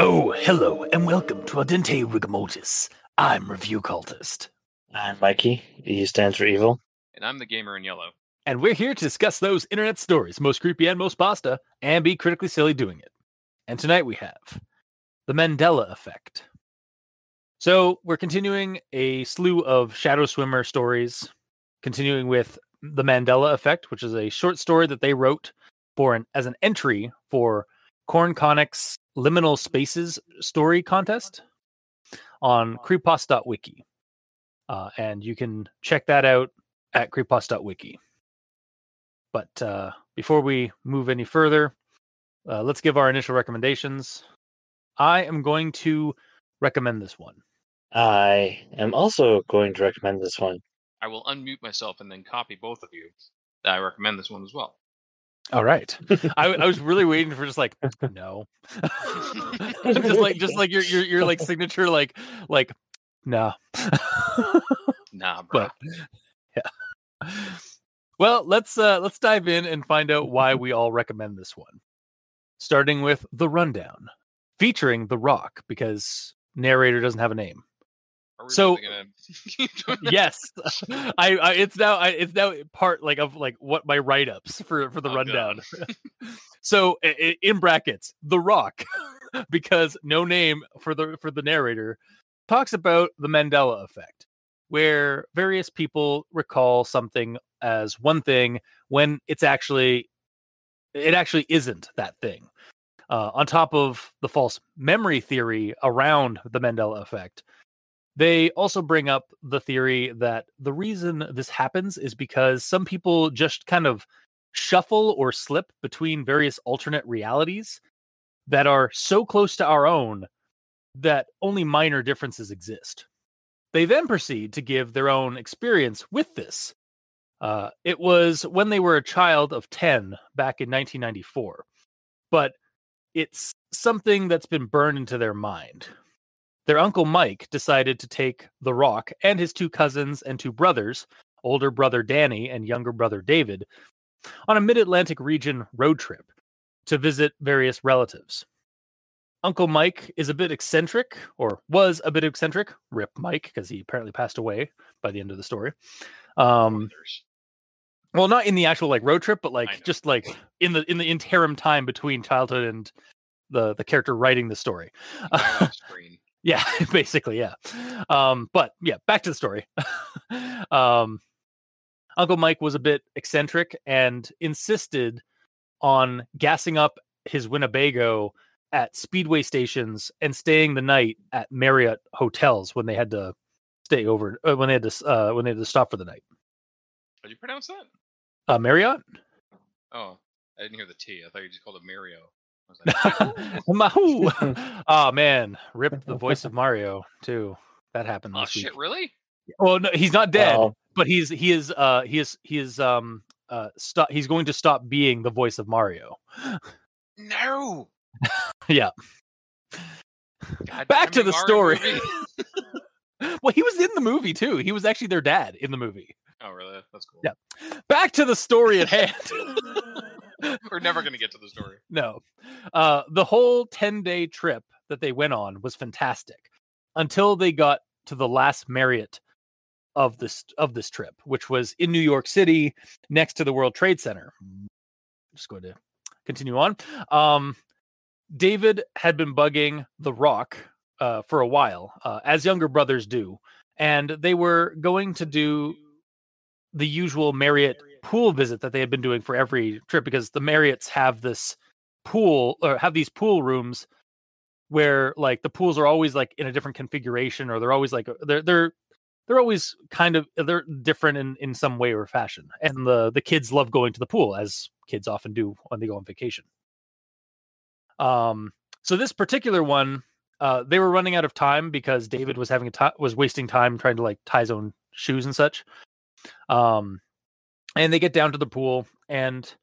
Oh, hello, and welcome to Al Dente Rigamortis. I'm Review Cultist. I'm Mikey. E stands for evil. And I'm the gamer in yellow. And we're here to discuss those internet stories, most creepy and most pasta, and be critically silly doing it. And tonight we have the Mandela Effect. So we're continuing a slew of Shadowswimmer stories, continuing with the Mandela Effect, which is a short story that they wrote for an as an entry for Corn Conic's Liminal Spaces story contest on creepos.wiki. Uh, and you can check that out at creepos.wiki. But uh, before we move any further, uh, let's give our initial recommendations. I am going to recommend this one. I am also going to recommend this one. I will unmute myself and then copy both of you. I recommend this one as well. All right. I, I was really waiting for just like no, just like just like your your your like signature like like no. Nah, bro. but yeah. Well, let's uh let's dive in and find out why we all recommend this one. Starting with the rundown, featuring The Rock because narrator doesn't have a name. Are we so- gonna keep doing this? yes, I, I it's now I, it's now part like of like what my write ups for for the Oh, rundown. so in brackets, The Rock, because no name for the for the narrator talks about the Mandela effect, where various people recall something as one thing when it's actually it actually isn't that thing. Uh, on top of the false memory theory around the Mandela effect, they also bring up the theory that the reason this happens is because some people just kind of shuffle or slip between various alternate realities that are so close to our own that only minor differences exist. They then proceed to give their own experience with this. Uh, it was when they were a child of 10 back in 1994, but it's something that's been burned into their mind. Their uncle Mike decided to take The Rock and his two cousins and two brothers, older brother Danny and younger brother David, on a mid Atlantic region road trip to visit various relatives. Uncle Mike is a bit eccentric, or was a bit eccentric. Rip Mike, because he apparently passed away by the end of the story. Um, well, not in the actual like road trip, but like just like in the in the interim time between childhood and the the character writing the story. Yeah, basically, yeah. Um, but yeah, back to the story. um, Uncle Mike was a bit eccentric and insisted on gassing up his Winnebago at speedway stations and staying the night at Marriott hotels when they had to stay over uh, when they had to uh, when they had to stop for the night. How do you pronounce that? Uh, Marriott. Oh, I didn't hear the T. I thought you just called it Mario. I was like, oh man, ripped the voice of Mario too. That happened oh this week. shit, really? Well, no, he's not dead, Well, but he's he is uh he is he is um uh stop he's going to stop being the voice of Mario. No. yeah. God Back to the story. well, he was in the movie too. He was actually their dad in the movie. oh, really? That's cool. Yeah. Back to the story at hand. We're never gonna get to the story. no. Uh the whole 10-day trip that they went on was fantastic until they got to the last Marriott of this of this trip, which was in New York City next to the World Trade Center. Just going to continue on. Um David had been bugging The Rock uh, for a while, uh, as younger brothers do, and they were going to do the usual Marriott pool visit that they had been doing for every trip because the Marriotts have this pool or have these pool rooms where like the pools are always like in a different configuration or they're always like they're they're they're always kind of they're different in in some way or fashion and the the kids love going to the pool as kids often do when they go on vacation um so this particular one uh they were running out of time because david was having a ti was wasting time trying to like tie his own shoes and such um and they get down to the pool and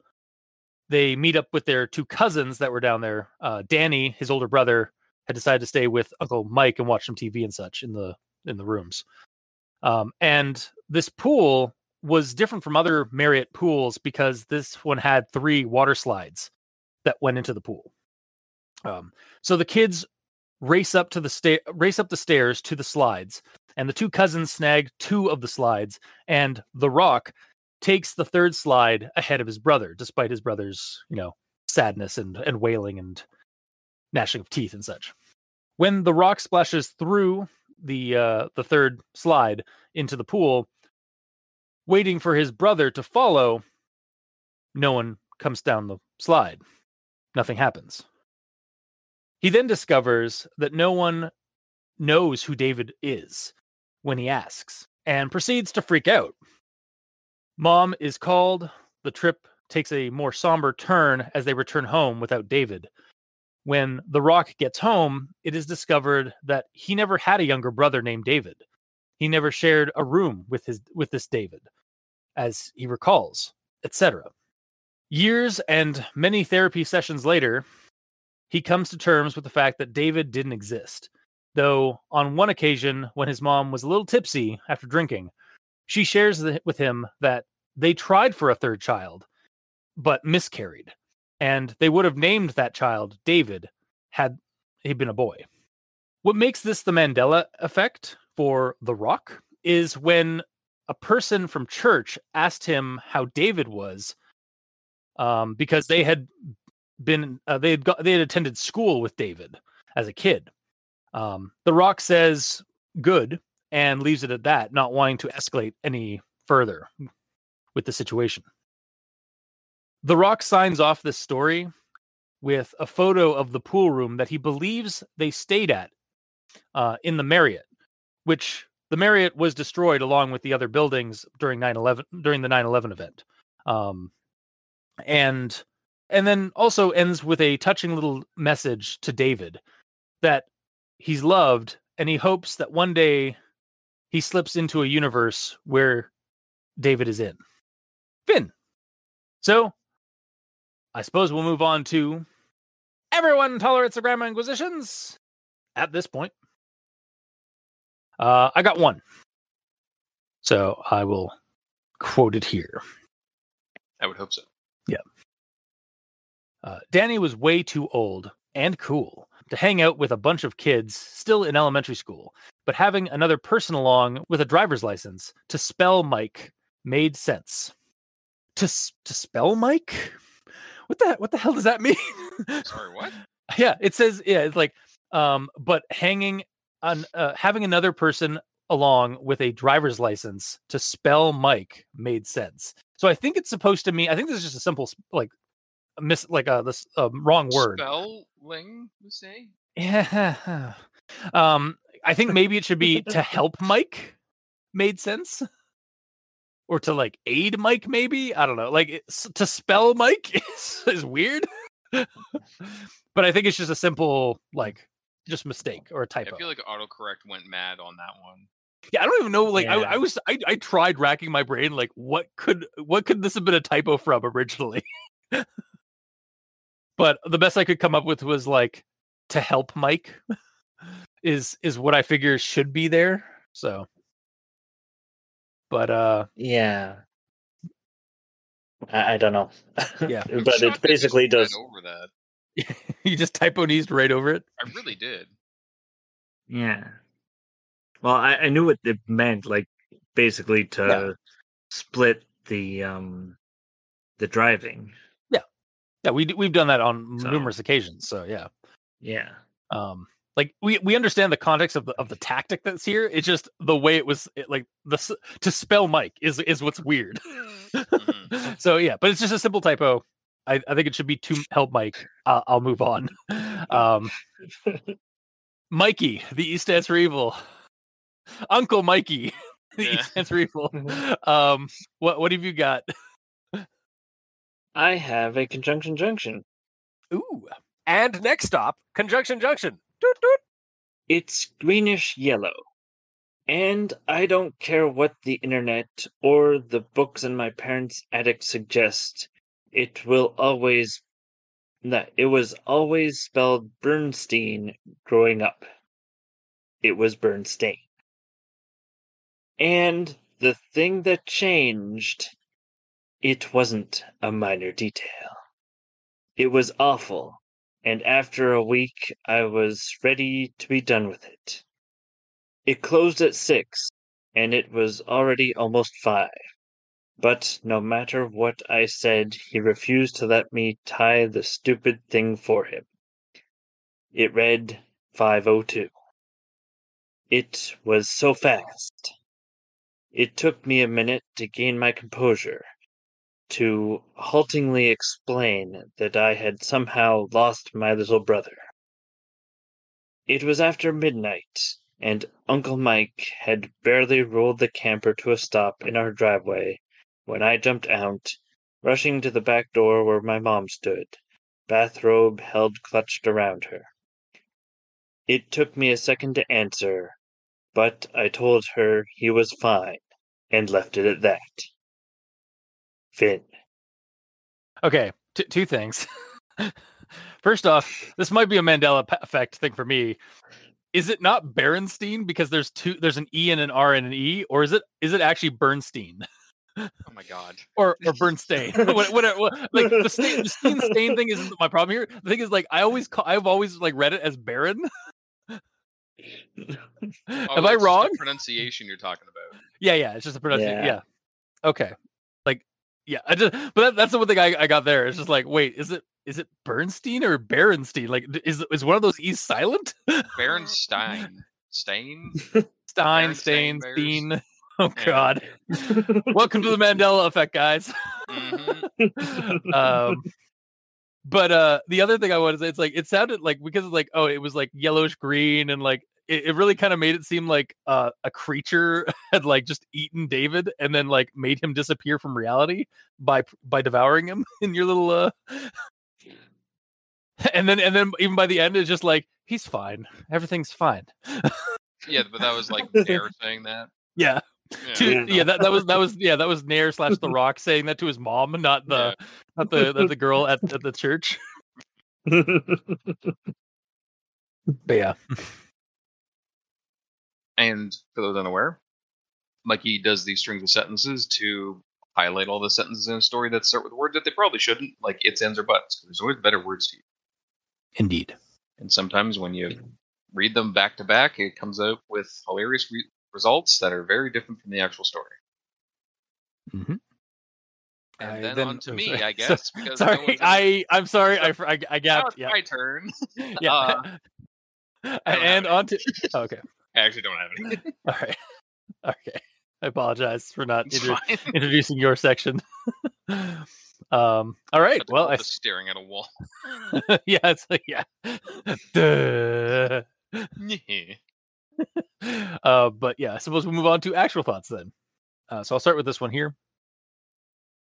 they meet up with their two cousins that were down there. Uh, Danny, his older brother, had decided to stay with Uncle Mike and watch some TV and such in the in the rooms. Um, and this pool was different from other Marriott pools because this one had three water slides that went into the pool. Um, so the kids race up to the sta- race up the stairs to the slides, and the two cousins snag two of the slides, and the Rock takes the third slide ahead of his brother, despite his brother's you know sadness and and wailing and gnashing of teeth and such. When the Rock splashes through the uh, the third slide into the pool, waiting for his brother to follow, no one comes down the slide. Nothing happens. He then discovers that no one knows who David is when he asks and proceeds to freak out. Mom is called. The trip takes a more somber turn as they return home without David. When The Rock gets home, it is discovered that he never had a younger brother named David. He never shared a room with his with this David, as he recalls, etc. Years and many therapy sessions later, he comes to terms with the fact that David didn't exist. Though on one occasion, when his mom was a little tipsy after drinking, she shares the, with him that they tried for a third child, but miscarried, and they would have named that child David had he been a boy. What makes this the Mandela effect for The Rock is when a person from church asked him how David was, um, because they had been uh, they had got, they had attended school with David as a kid. Um, the Rock says good and leaves it at that, not wanting to escalate any further with the situation. The Rock signs off this story with a photo of the pool room that he believes they stayed at uh, in the Marriott, which the Marriott was destroyed along with the other buildings during 9/11 during the 9/11 event. Um, and and then also ends with a touching little message to David that he's loved and he hopes that one day he slips into a universe where David is in. Finn. So, I suppose we'll move on to everyone tolerates the Grammar Inquisitions at this point. Uh, I got one. So I will quote it here. I would hope so. Uh, Danny was way too old and cool to hang out with a bunch of kids still in elementary school, but having another person along with a driver's license to spell Mike made sense. To to spell Mike? What the what the hell does that mean? Sorry, what? yeah, it says yeah, it's like um but hanging on uh, having another person along with a driver's license to spell Mike made sense. So I think it's supposed to mean I think this is just a simple like miss like a this uh, wrong word. Spelling, you say? Yeah. Um, I think maybe it should be to help Mike made sense. Or to like aid Mike, maybe I don't know. Like it's, to spell Mike is, is weird, but I think it's just a simple like just mistake or a I typo. I feel like autocorrect went mad on that one. yeah, I don't even know. Like I, I was, I, I tried racking my brain. Like what could, what could this have been a typo from originally? But the best I could come up with was like to help Mike is is what I figure should be there. So, but uh, Yeah. I, I don't know. Yeah. But it basically does. over that. you just typo knees right over it. I really did. Yeah. Well, I, I knew what it meant, like basically to split the um the driving. Yeah, we we've done that on So- numerous occasions. So yeah, Yeah. um, like we we understand the context of the of the tactic that's here. It's just the way it was it, like the to spell Mike is is what's weird. Mhm. so yeah, but it's just a simple typo. I, I think it should be to help Mike. I'll, I'll move on. Um, Mikey, the E stands for evil. Uncle Mikey, the E Yeah. stands for evil. Um, what what have you got? I have a conjunction junction. Ooh, and next stop, Conjunction Junction. Doot, doot. It's greenish yellow. And I don't care what the internet or the books in my parents' attic suggest. it will always that it was always spelled Bernstein growing up. It was Bernstein. And the thing that changed, it wasn't a minor detail. It was awful, and after a week I was ready to be done with it. It closed at six, and it was already almost five. But no matter what I said, he refused to let me tie the stupid thing for him. It read 502. It was so fast. It took me a minute to gain my composure, to haltingly explain that I had somehow lost my little brother. It was after midnight, and Uncle Mike had barely rolled the camper to a stop in our driveway when I jumped out, rushing to the back door where my mom stood, bathrobe held clutched around her. It took me a second to answer, but I told her he was fine and left it at that. Finn. Okay, t- two things. First off, this might be a Mandela p- effect thing for me. Is it not Berenstein because there's two there's an E and an R and an E or is it is it actually Bernstein Oh my god. or or Bernstein? what, what, what, like the stain, the stain, stain thing isn't my problem here. The thing is like I always call, I've always like read it as Baron. Oh, Am I that's the wrong? pronunciation you're talking about. Yeah, yeah, it's just a pronunciation. Yeah. Yeah. Okay. Yeah, I just, but that, that's the one thing I, I got there. It's just like, wait, is it is it Bernstein or Berenstein? Like, is is one of those E's silent? Berenstein. Stain? Stein, Stain, Bears? Steen. Oh God. Welcome to the Mandela effect, guys. Mhm. um but uh the other thing i wanted to say it's like it sounded like because it's like oh it was like yellowish green and like it, it really kind of made it seem like uh, a creature had like just eaten david and then like made him disappear from reality by by devouring him in your little uh and then and then even by the end it's just like he's fine everything's fine yeah, but that was like Dare saying that. yeah Yeah. to, Yeah. yeah that, that was that was yeah that was nair slash the rock saying that to his mom not the not the the, the girl at, at the church but yeah And for those unaware, Mikey does these strings of sentences to highlight all the sentences in a story that start with words that they probably shouldn't, like its, ends, or buts. 'cause There's always better words to use. indeed And sometimes when you read them back to back, it comes out with hilarious re- results that are very different from the actual story. mm-hmm. And I then, then- on to oh, me, sorry. I guess. Because sorry one's- i i'm sorry i fr- i, I now gapped it's yeah my turn. yeah Uh, I don't have and any. on to oh, okay I actually don't have any. all right okay i apologize for not fine. introducing your section um all right well we're i just staring at a wall. yeah it's like yeah Duh. Yeah. uh, but yeah, I suppose we'll move on to actual thoughts then. Uh, so I'll start with this one here.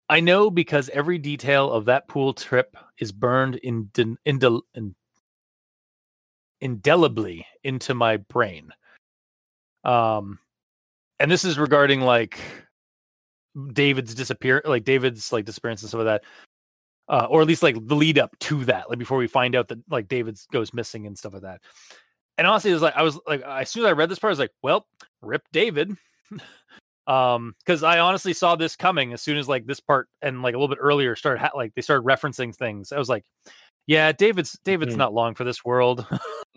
I know because every detail of that pool trip is burned in, in, in, indelibly into my brain. Um, and this is regarding like David's disappear, like David's like disappearance and some of that, uh, or at least like the lead up to that, like before we find out that like David's goes missing and stuff like that. And honestly, it was like I was like as soon as I read this part, I was like, well, rip David. um because i honestly saw this coming as soon as like this part and like a little bit earlier started ha- like they started referencing things i was like yeah david's david's Mhm. not long for this world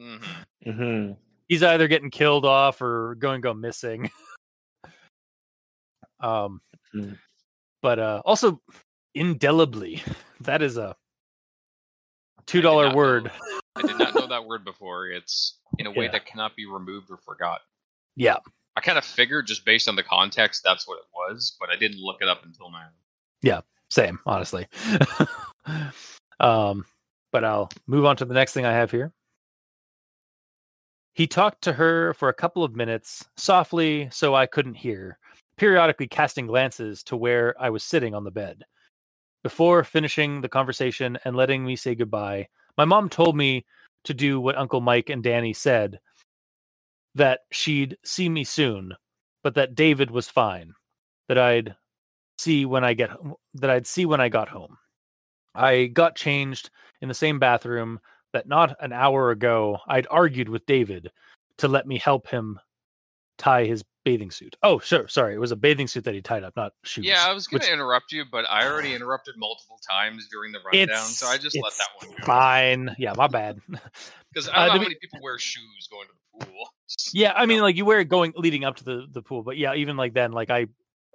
Mhm. He's either getting killed off or going to go missing um Mhm. but uh also indelibly that is a two dollar did know- word I did not know that word before. It's in a way Yeah. that cannot be removed or forgotten. yeah I kind of figured just based on the context that's what it was, but I didn't look it up until now. Yeah, same honestly um but i'll move on to the next thing i have here he talked to her for a couple of minutes softly so i couldn't hear periodically casting glances to where i was sitting on the bed before finishing the conversation and letting me say goodbye my mom told me to do what uncle mike and danny said that she'd see me soon but that david was fine that i'd see when I get that I'd see when I got home. I got changed in the same bathroom that not an hour ago I'd argued with David to let me help him tie his bathing suit. Oh, sure, sorry, it was a bathing suit that he tied up, not shoes. Yeah, I was going which- to interrupt you, but I already interrupted multiple times during the rundown, It's so I just let that one go. Fine. Yeah, my bad. Because I Uh, don't know to how many people wear shoes going to the pool. Yeah, I mean, like you wear it going leading up to the the pool, but yeah, even like then, like I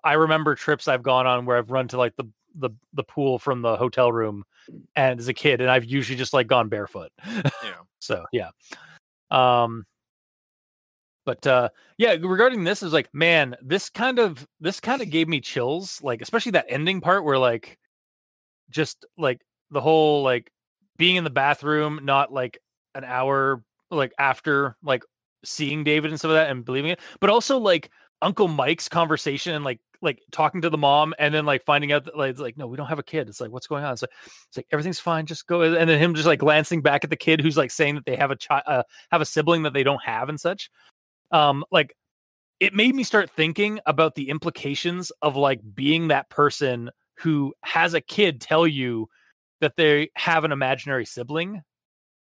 I remember trips I've gone on where I've run to like the the the pool from the hotel room, and as a kid, and I've usually just like gone barefoot. Yeah. so yeah, um, but uh, yeah, regarding this is like, man, this kind of this kind of gave me chills, like especially that ending part where like just like the whole like being in the bathroom, not like an hour like after like seeing David and some of that and believing it, but also like Uncle Mike's conversation and like like talking to the mom and then like finding out that like it's like no we don't have a kid. It's like what's going on? It's like it's like everything's fine just go and then him just like glancing back at the kid who's like saying that they have a child uh, have a sibling that they don't have and such. Um like it made me start thinking about the implications of like being that person who has a kid tell you that they have an imaginary sibling.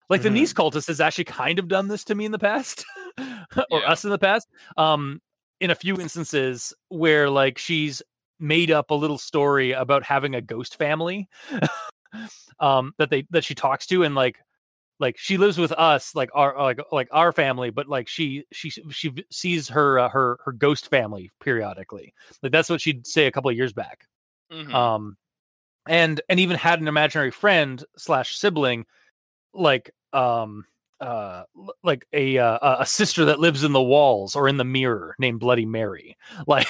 Like the Mhm. niece cultist has actually kind of done this to me in the past or Yeah. us in the past. Um in a few instances where like she's made up a little story about having a ghost family um that they that she talks to and like like she lives with us like our like like our family but like she she she sees her uh, her her ghost family periodically like that's what she'd say a couple of years back Mhm. um and and even had an imaginary friend slash sibling like um uh like a uh, a- a sister that lives in the walls or in the mirror named bloody mary like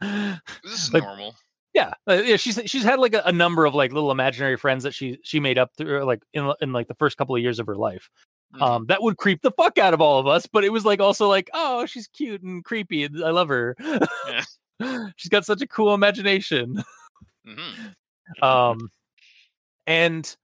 this is like- normal. yeah, uh, yeah. She's she's had like a, a number of like little imaginary friends that she she made up through like in in like the first couple of years of her life. Mhm. Um, that would creep the fuck out of all of us, but it was like also like, oh, she's cute and creepy, and I love her. she's got such a cool imagination. Mhm. Um, and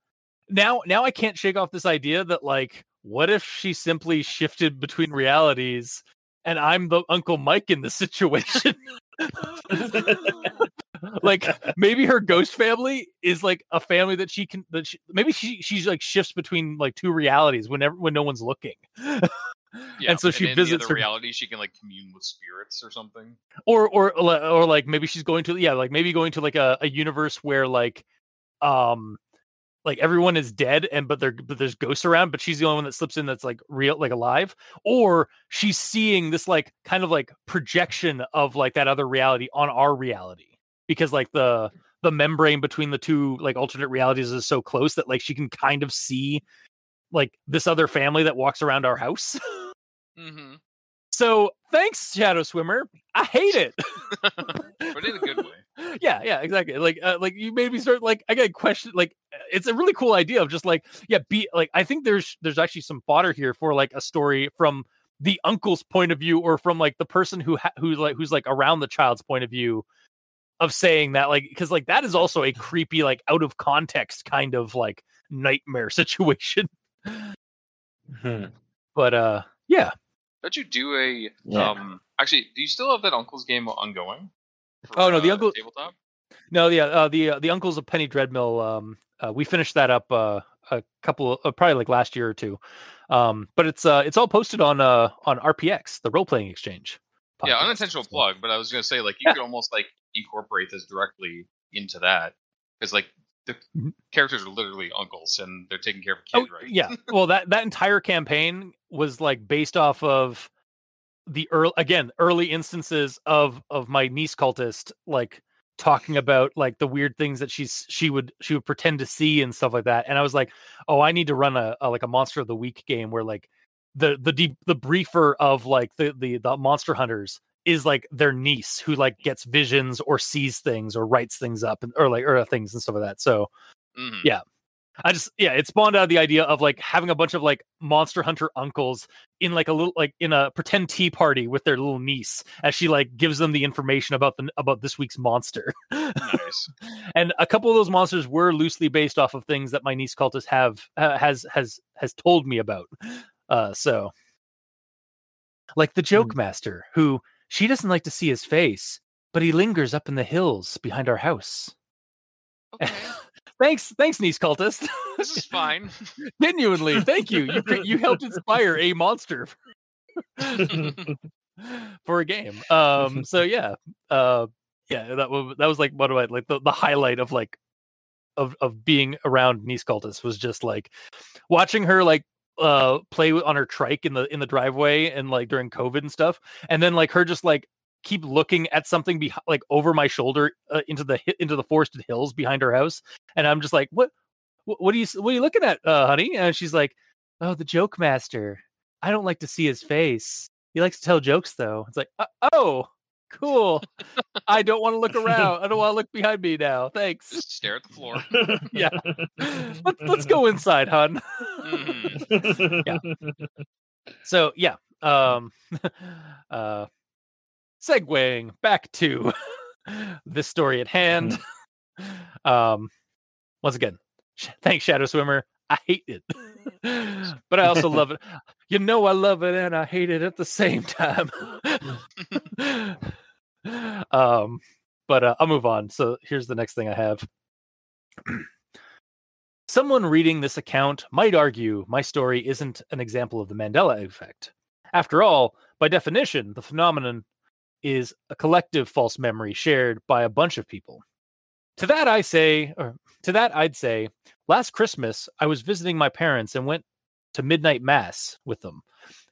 now now I can't shake off this idea that like, what if she simply shifted between realities, and I'm the Uncle Mike in the situation? like maybe her ghost family is like a family that she can that she, maybe she she's like shifts between like two realities whenever when no one's looking Yeah, and so she in visits the her reality. She can like commune with spirits or something. or or or or like maybe she's going to yeah like maybe going to like a, a universe where like um like everyone is dead and but there but there's ghosts around but she's the only one that slips in that's like real like alive or she's seeing this like kind of like projection of like that other reality on our reality because like the the membrane between the two like alternate realities is so close that like she can kind of see like this other family that walks around our house Mm-hmm. so thanks Shadowswimmer i hate it but in a good way. Yeah yeah exactly like uh, like you made me start like i got a question like uh, it's a really cool idea of just like yeah be like i think there's there's actually some fodder here for like a story from the uncle's point of view or from like the person who ha- who's like who's like around the child's point of view of saying that like because like that is also a creepy like out of context kind of like nightmare situation Hmm. but uh yeah Don't you do a Yeah. um? Actually, do you still have that Uncle's game ongoing? Oh, no, the uh, Uncle- tabletop. No, yeah, uh, the uh, the uncles of Penny Dreadmill. Um, uh, we finished that up uh, a couple, uh, probably like last year or two. Um, but it's uh, it's all posted on uh on RPX, the role playing exchange. Yeah, unintentional plug, but I was gonna say like you Yeah. could almost like incorporate this directly into that because like the Mhm. characters are literally uncles and they're taking care of a Oh, kid, right? yeah. Well, that that entire campaign was like based off of the early again early instances of of my niece cultist like talking about like the weird things that she's she would she would pretend to see and stuff like that and i was like oh i need to run a, a like a monster of the week game where like the the de- the briefer of like the the the monster hunters is like their niece who like gets visions or sees things or writes things up and or like or things and stuff like that so Mhm. Yeah. I just yeah, it spawned out of the idea of like having a bunch of like monster hunter uncles in like a little like in a pretend tea party with their little niece as she like gives them the information about the about this week's monster. Nice. and a couple of those monsters were loosely based off of things that my niece cultist have uh, has has has told me about. Uh so like the joke master who she doesn't like to see his face, but he lingers up in the hills behind our house. Okay. Thanks, thanks, niece cultist. This is fine. Genuinely, thank you. You you helped inspire a monster for a game. Um, so yeah, uh, yeah, that was that was like one of my like the, the highlight of like of of being around niece cultist was just like watching her like uh play on her trike in the in the driveway and like during covid and stuff and then like her just like keep looking at something be like over my shoulder uh, into the into the forested hills behind her house and i'm just like what what, what are you what are you looking at uh honey? And she's like oh the joke master. I don't like to see his face. He likes to tell jokes though. It's like uh, oh cool. I don't want to look around. I don't want to look behind me now. Thanks. Just stare at the floor. yeah. Let's, let's go inside hun. Mhm. so yeah um uh segueing back to this story at hand. Um once again sh- thanks Shadowswimmer. I hate it. But i also love it. You know i love it and i hate it at the same time. Um but uh, i'll move on. So here's the next thing i have. Someone reading this account might argue my story isn't an example of the Mandela effect. After all, by definition, the phenomenon is a collective false memory shared by a bunch of people. To that I say, or to that I'd say, last Christmas I was visiting my parents and went to midnight mass with them.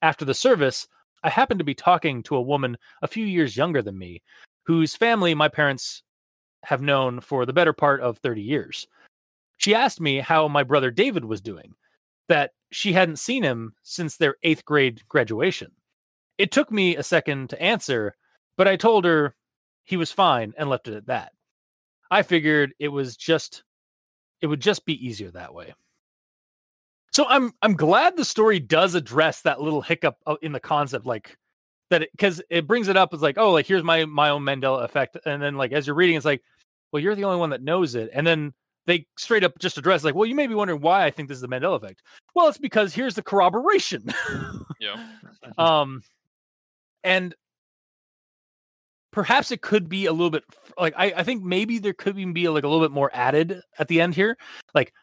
After the service, I happened to be talking to a woman a few years younger than me, whose family my parents have known for the better part of 30 years. She asked me how my brother David was doing, that she hadn't seen him since their eighth grade graduation. It took me a second to answer, but I told her he was fine and left it at that. I figured it was just it would just be easier that way. So I'm I'm glad the story does address that little hiccup uh, in the concept like that because it, brings it up as like oh like here's my my own Mandela effect and then like as you're reading it's like well you're the only one that knows it and then they straight up just address like well you may be wondering why I think this is the Mandela effect. Well it's because here's the corroboration. Yeah. um and perhaps it could be a little bit like I, I think maybe there could even be like a little bit more added at the end here. Like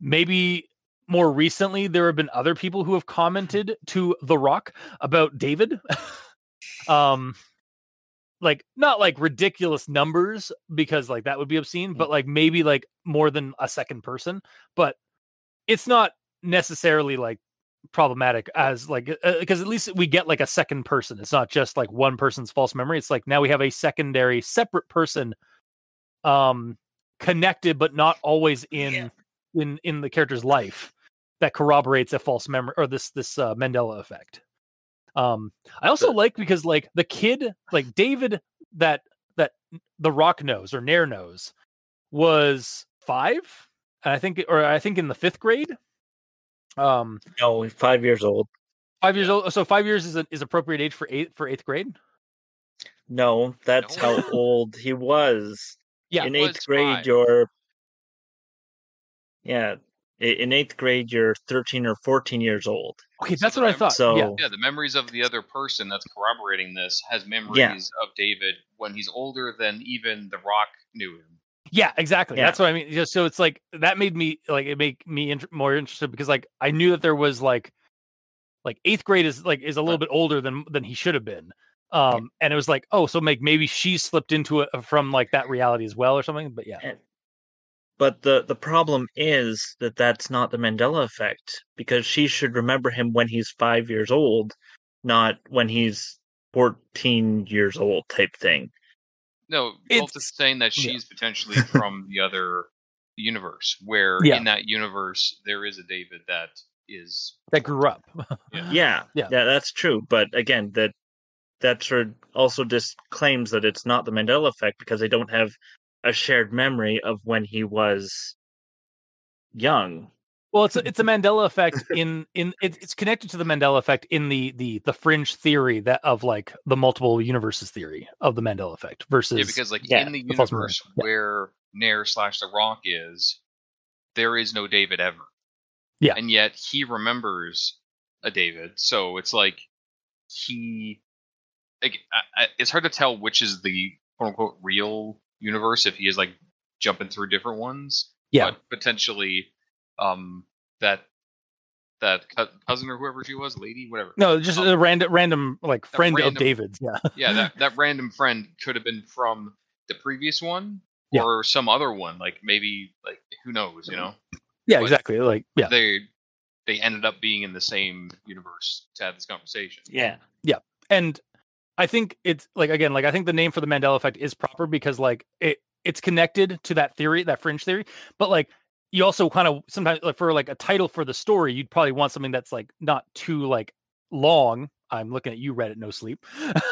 maybe more recently there have been other people who have commented to the rock about david. Um like not like ridiculous numbers because like that would be obscene but like maybe like more than a second person but it's not necessarily like problematic as like because at least we get like a second person. It's not just like one person's false memory. It's like now we have a secondary separate person um connected but not always in in in the character's life that corroborates a false memory or this this uh, mandela effect. Um i also Sure. like because like the kid like david that that the rock knows or nair knows was five and i think or i think in the fifth grade um No, five years old. Five years old. So five years is a, is appropriate age for eighth for eighth grade. No, that's No. how old he was. Yeah, in eighth grade, five. you're yeah. In eighth grade, you're thirteen or fourteen years old. Okay, that's the what I thought. So yeah, Yeah, the memories of the other person that's corroborating this has memories of David when he's older than even The Rock knew him. Yeah, exactly. Yeah. That's what I mean. Just so it's like that made me like it make me more interested because like I knew that there was like like eighth grade is like is a little bit older than than he should have been. Um, and it was like, oh, so make maybe she slipped into it from like that reality as well or something. But yeah, But the the problem is that that's not the Mandela effect because she should remember him when he's five years old, not when he's fourteen years old type thing. No, It's- is saying that yeah. she's potentially from the other universe, where Yeah. in that universe there is a David that is that grew up. Yeah. Yeah, Yeah. yeah, that's true. But again, that that sort of also just claims that it's not the Mandela effect because they don't have a shared memory of when he was young. Well, it's a, it's a Mandela effect in in it, it's connected to the Mandela effect in the the the fringe theory that of like the multiple universes theory of the Mandela effect versus yeah, because like yeah, in the the false memory. universe Yeah. where Nair slash the Rock is, there is no David ever. Yeah. and yet he remembers a David. So it's like he, like, I, I, it's hard to tell which is the quote unquote real universe if he is like jumping through different ones. Yeah. but potentially um that that cousin or whoever she was, lady, whatever. No, just Um, a random, random like a friend of David's. Yeah, yeah, that that random friend could have been from the previous one Yeah. or some other one. Like maybe like who knows, you know? yeah, But- exactly. Like, yeah, They they ended up being in the same universe to have this conversation. Yeah, yeah. and I think it's like again, like I think the name for the Mandela effect is proper because like it it's connected to that theory, that fringe theory, but like you also kind of sometimes like for like a title for the story, you'd probably want something that's like not too like long. I'm looking at you, Reddit, no sleep,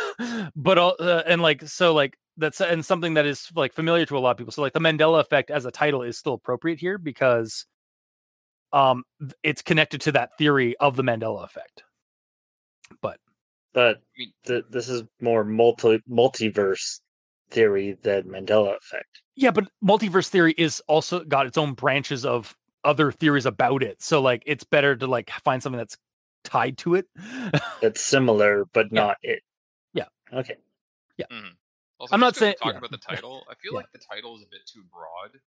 but all uh, and like so like that's and something that is like familiar to a lot of people. So like the Mandela effect as a title is still appropriate here because um it's connected to that theory of the Mandela effect. But But th- this is more multi multiverse theory than Mandela effect. Yeah, but multiverse theory is also got its own branches of other theories about it. So like it's better to like find something that's tied to it. That's similar, but Yeah. not it. Yeah. Okay. Mhm. Also, I'm not just 'cause we're saying- talking yeah. about the title. I feel Yeah. like the title is a bit too broad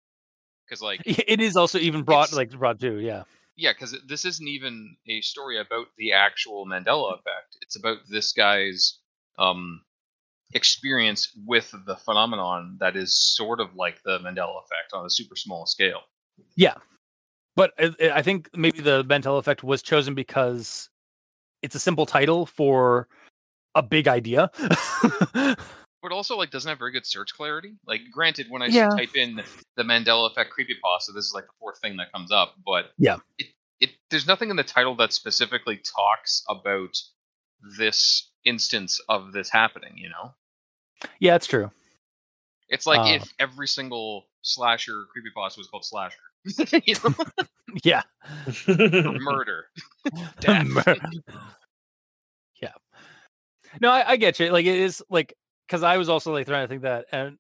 because, like, it is also even broad like broad too, yeah. yeah, because this isn't even a story about the actual Mandela effect. It's about this guy's um experience with the phenomenon that is sort of like the Mandela effect on a super small scale. Yeah. But I, I think maybe the Mandela effect was chosen because it's a simple title for a big idea. But also, like, doesn't have very good search clarity. Like, granted, when I s- Yeah. type in the Mandela effect creepypasta, this is like the fourth thing that comes up. But Yeah. it, it there's nothing in the title that specifically talks about this instance of this happening. You know, yeah, it's true. it's like Uh. if every single slasher creepypasta was called slasher. Yeah. or murder. Death. Mur- yeah. No, I, I get you. Like it is like because I was also like trying to think that and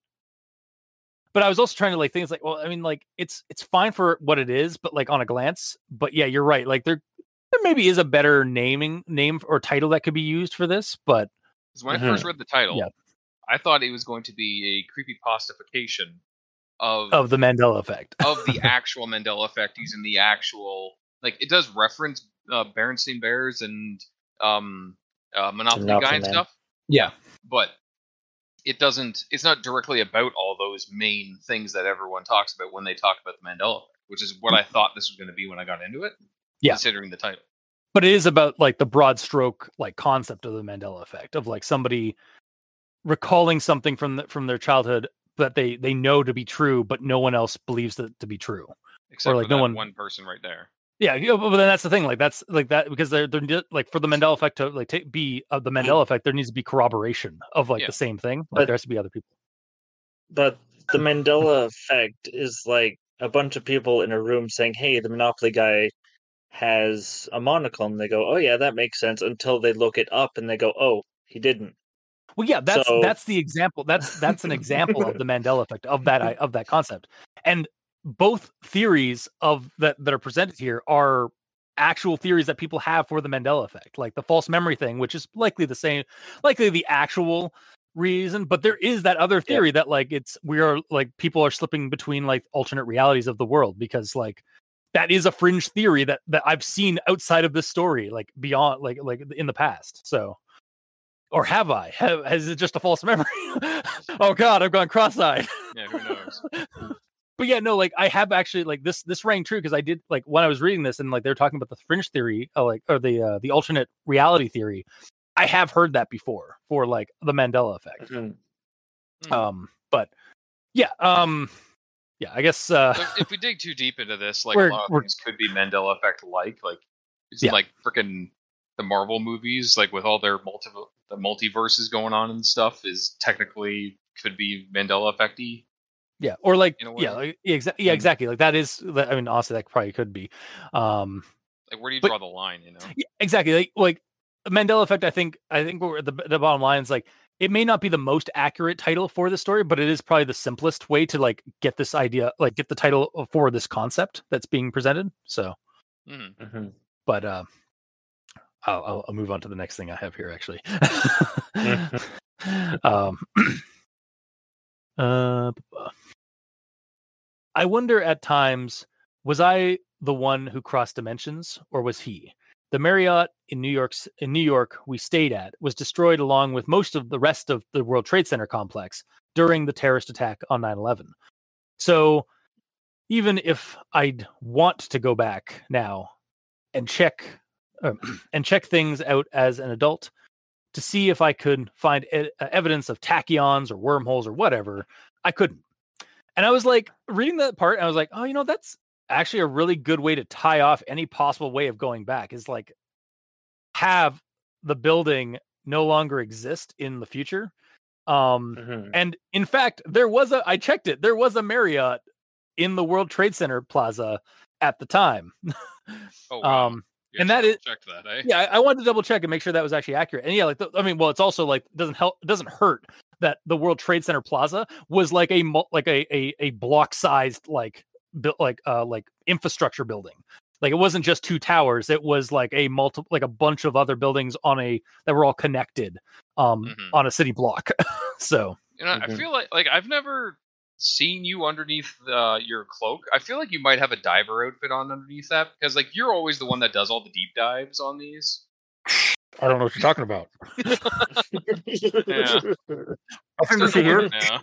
but I was also trying to like think it's like, well, I mean, like it's it's fine for what it is, but like on a glance. But yeah, you're right. Like there there maybe is a better naming name or title that could be used for this, but when I first read the title, Yeah. I thought it was going to be a creepypastification of of the Mandela effect. of the actual Mandela effect using the actual like it does reference uh, Berenstein Bears and um uh, Monopoly Monopoly Guy and stuff, yeah. but it doesn't. It's not directly about all those main things that everyone talks about when they talk about the Mandela effect, which is what I thought this was going to be when I got into it. Yeah. considering the title. but it is about like the broad stroke like concept of the Mandela effect of like somebody recalling something from the, from their childhood that they they know to be true, but no one else believes that to be true. Except like, for no that one- one person right there. Yeah, yeah, but then that's the thing. Like that's like that because they're they're like for the Mandela effect to like take, be of the Mandela effect, there needs to be corroboration of like Yeah. the same thing. Like But- there has to be other people. But the Mandela effect is like a bunch of people in a room saying, "Hey, the Monopoly guy has a monocle," and they go, "Oh yeah, that makes sense." Until they look it up and they go, "Oh, he didn't." Well, yeah, that's So- that's the example. That's that's an example of the Mandela effect of that of that concept. And both theories of that that are presented here are actual theories that people have for the Mandela effect, like the false memory thing, which is likely the same, likely the actual reason. But there is that other theory that like it's we are like people are slipping between like alternate realities of the world because like that is a fringe theory that that I've seen outside of this story, like beyond like like in the past. So or have I? Have, has it just a false memory? oh God, I've gone cross-eyed. Yeah, who knows? but yeah, no, like I have actually like this. This rang true because I did like when I was reading this and like they're talking about the fringe theory, uh, like or the uh, the alternate reality theory. I have heard that before for like the Mandela effect. Mhm. Hmm. Um, but yeah, um, yeah, I guess uh, So if we dig too deep into this, like a lot of things could be Mandela effect like, like it's Yeah. like freaking the Marvel movies, like with all their multi the multiverse is going on and stuff, is technically could be Mandela effecty. yeah, or like in a yeah, like, yeah, exactly, yeah, And- exactly. Like that is, I mean, honestly, that probably could be. Um, Like where do you But- draw the line? You know? Yeah, exactly. Like like Mandela effect. I think I think we're the the bottom line is like it may not be the most accurate title for the story, but it is probably the simplest way to like get this idea, like get the title for this concept that's being presented. So, Mhm. Mhm. but uh, I'll, I'll move on to the next thing I have here actually. um. Uh, I wonder at times was I the one who crossed dimensions or was he? The Marriott in New York's in New York we stayed at was destroyed along with most of the rest of the World Trade Center complex during the terrorist attack on 9/11. So even if I'd want to go back now and check um, and check things out as an adult to see if I could find e- uh, evidence of tachyons or wormholes or whatever, I couldn't. And I was like reading that part, I was like, oh, you know, that's actually a really good way to tie off any possible way of going back is like have the building no longer exist in the future. Um, Mhm. and in fact, there was a I checked it, there was a Marriott in the World Trade Center plaza at the time. Oh, wow. um, and that is- checked that, eh? yeah, I, I wanted to double check and make sure that was actually accurate. And yeah, like the, I mean, well, it's also like doesn't help doesn't hurt that the World Trade Center Plaza was like a like a a, a block sized like built like uh like infrastructure building. Like it wasn't just two towers; it was like a multi like a bunch of other buildings on a that were all connected um Mhm. on a city block. so You know, I Mhm. feel like like I've never seen you underneath uh, your cloak. I feel like you might have a diver outfit on underneath that because like you're always the one that does all the deep dives on these. I don't know what you're talking about. Yeah. Nothing to see here. Yeah.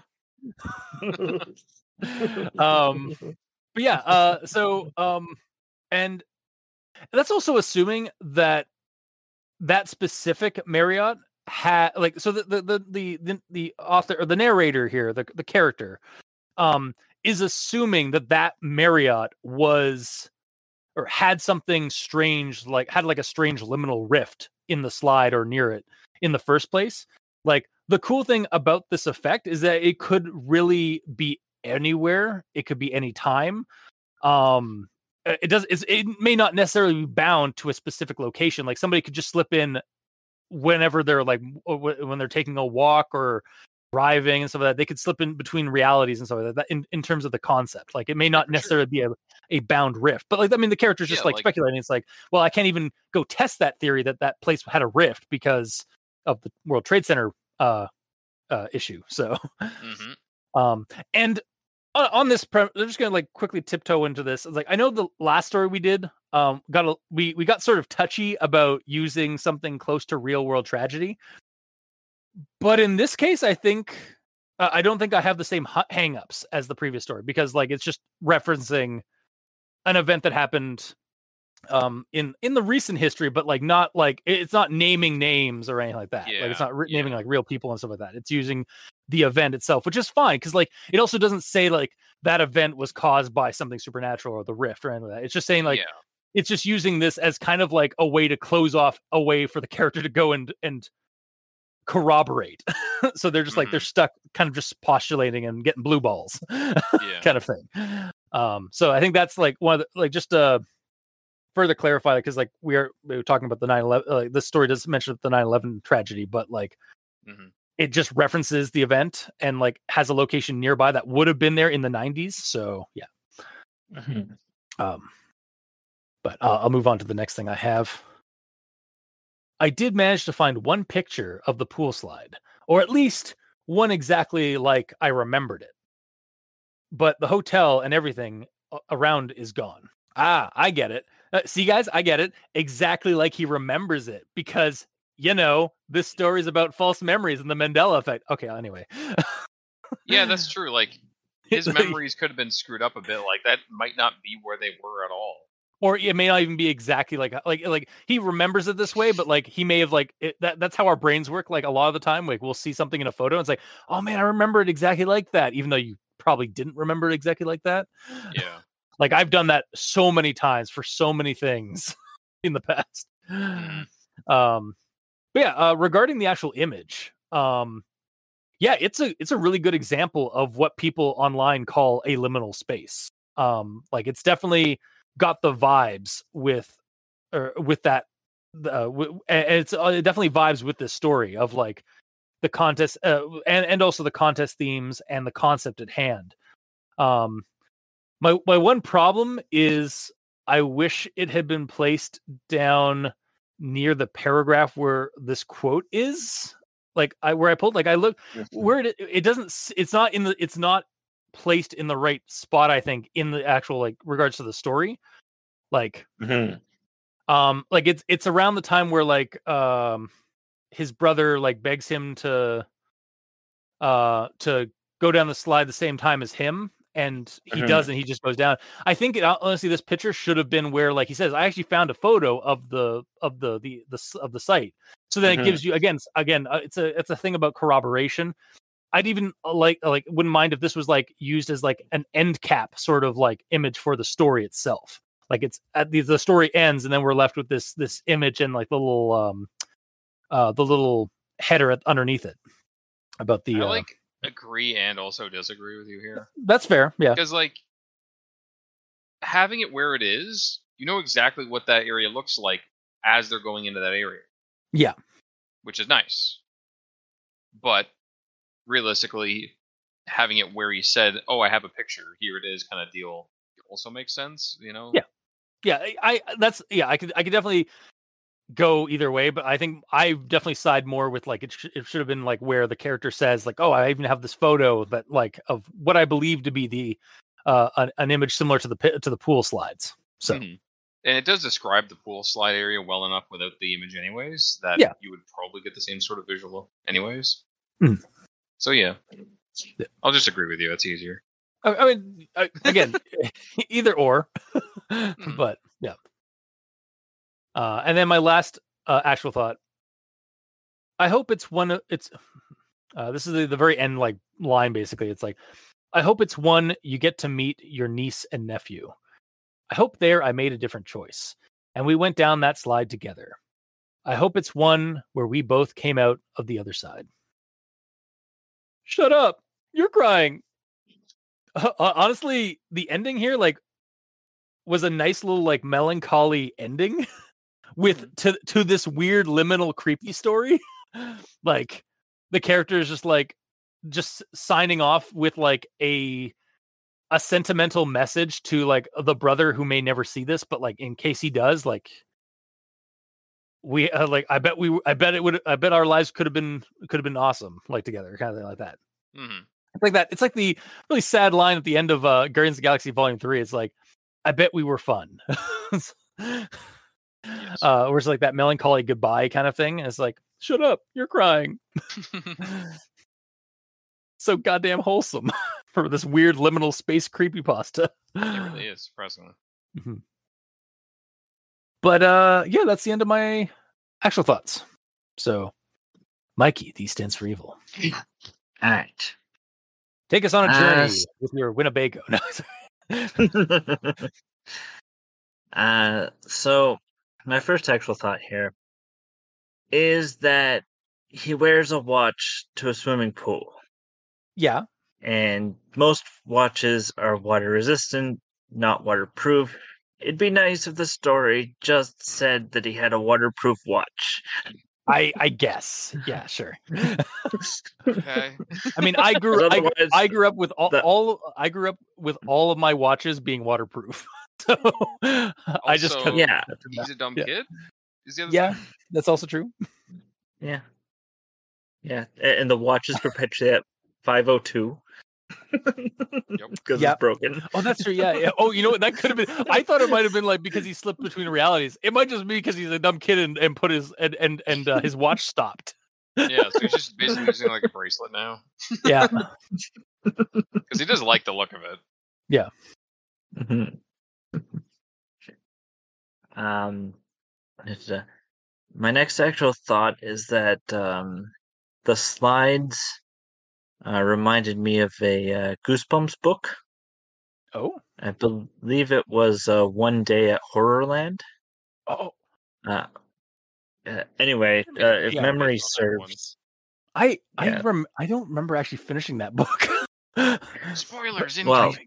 um but yeah uh so um and that's also assuming that that specific marriott had like so the the the the, the, author or the narrator here the, the character um is assuming that that marriott was or had something strange like had like a strange liminal rift in the slide or near it in the first place. Like the cool thing about this effect is that it could really be anywhere. It could be any time um uh, it does it may not necessarily be bound to a specific location. Like somebody could just slip in whenever they're like when they're taking a walk or driving and stuff like that they could slip in between realities and stuff like that in, in terms of the concept like it may not necessarily be a, a bound rift but like i mean the character's just Yeah, like, like- speculating it's like well i can't even go test that theory that that place had a rift because of the world trade center uh uh issue so Mhm. um, and on, on this, pre- I'm just gonna like quickly tiptoe into this. It's like I know the last story we did, um, got a we we got sort of touchy about using something close to real world tragedy, but in this case, I think uh, I don't think I have the same hangups as the previous story because like it's just referencing an event that happened um in in the recent history but like not like it's not naming names or anything like that like it's not re- yeah. naming like real people and stuff like that it's using the event itself which is fine because like it also doesn't say like that event was caused by something supernatural or the rift or anything like that it's just saying like yeah. It's just using this as kind of like a way to close off a way for the character to go and and corroborate so they're just like they're stuck kind of just postulating and getting blue balls Yeah. kind of thing um so i think that's like one of the like just uh further clarify because like we are we were talking about the 9-11 like this story does mention the 9-11 tragedy but like Mhm. it just references the event and like has a location nearby that would have been there in the 90s so yeah Mhm. um, but uh, I'll move on to the next thing I have. I did manage to find one picture of the pool slide, or at least one exactly like I remembered it. But the hotel and everything around is gone. Ah, I get it. Uh, see, guys, I get it. Exactly like he remembers it because, you know, this story is about false memories and the Mandela effect. Okay, anyway. Yeah, that's true. Like his memories could have been screwed up a bit. Like that might not be where they were at all. Or it may not even be exactly like like like he remembers it this way but like he may have like it, that that's how our brains work like a lot of the time like we'll see something in a photo and it's like oh man i remember it exactly like that even though you probably didn't remember it exactly like that Yeah. like i've done that so many times for so many things in the past Mhm. um but yeah uh regarding the actual image um yeah it's a it's a really good example of what people online call a liminal space um like it's definitely got the vibes with or with that uh, w- and it's uh, it definitely vibes with this story of like the contest uh, and and also the contest themes and the concept at hand. Um my my one problem is i wish it had been placed down near the paragraph where this quote is like i where i pulled like i look where it it doesn't it's not in the it's not placed in the right spot. I think in the actual like regards to the story, like Mhm. um like it's it's around the time where like um his brother like begs him to uh to go down the slide the same time as him and he Mhm. doesn't he just goes down i think it, honestly this picture should have been where like he says i actually found a photo of the of the the, the of the site so then Mhm. it gives you again again uh, it's a it's a thing about corroboration i'd even uh, like like wouldn't mind if this was like used as like an end cap sort of like image for the story itself like it's at the, the story ends and then we're left with this this image and like the little um uh the little header at, underneath it about the I uh, like agree and also disagree with you here that's fair yeah because like having it where it is, you know exactly what that area looks like as they're going into that area. Yeah. which is nice. But realistically, having it where he said, "Oh, I have a picture. Here it is," kind of deal also makes sense. You know. Yeah. yeah I, I that's yeah i could i could definitely go either way but i think i definitely side more with like it, sh- it should have been like where the character says like oh i even have this photo that like of what i believe to be the uh an, an image similar to the to the pool slides so Mhm. And it does describe the pool slide area well enough without the image, anyways, that Yeah. you would probably get the same sort of visual, anyways. Mhm. So yeah. I'll just agree with you. It's easier. I, I mean, I, again, either or, Mhm. but yeah. Uh, and then my last uh, actual thought. I hope it's one. of It's uh, this is the, the very end like line. Basically, it's like, I hope it's one you get to meet your niece and nephew. I hope there I made a different choice, and we went down that slide together. I hope it's one where we both came out of the other side. Shut up! You're crying. Uh, honestly, the ending here like was a nice little like melancholy ending with to to this weird liminal creepy story. like the character is just like just signing off with like a a sentimental message to like the brother who may never see this, but like in case he does, like we uh, like I bet we i bet it would I bet our lives could have been could have been awesome like together, kind of thing like that. hmm It's like that. It's like the really sad line at the end of uh, Guardians of the Galaxy Volume Three. It's like, I bet we were fun. uh, where it's like that melancholy goodbye kind of thing. And it's like, shut up, you're crying. so goddamn wholesome for this weird liminal space creepypasta. it really is surprisingly. But uh, yeah, that's the end of my actual thoughts. So, Mikey, D stands for evil. All right. Take us on a Uh, journey s- with your Winnebago. No, uh, so my first actual thought here is that he wears a watch to a swimming pool, yeah, and most watches are water resistant, not waterproof. It'd be nice if the story just said that he had a waterproof watch. I I guess. Yeah, sure. Okay. I mean, I grew I, I grew up with all, the- all I grew up with all of my watches being waterproof. So I just Also- kinda Yeah. He's a dumb Yeah. kid. Is the other Yeah, thing? that's also true. Yeah. Yeah. And the watch is perpetually at 502. Because Yep. it's broken. Oh, that's true. Yeah, yeah. Oh, you know what? That could have been. I thought it might have been like because he slipped between realities. It might just be because he's a dumb kid and, and put his and and and uh, his watch stopped. Yeah, so he's just basically using like a bracelet now Yeah, because he does like the look of it. Mhm. um, it's, uh, my next actual thought is that um, the slides uh, reminded me of a uh, Goosebumps book. Oh, I believe it was uh, One Day at Horrorland. oh, Uh, uh, anyway, uh, if yeah, memory serves, I I Yeah. rem- I don't remember actually finishing that book. Spoilers Well, incoming.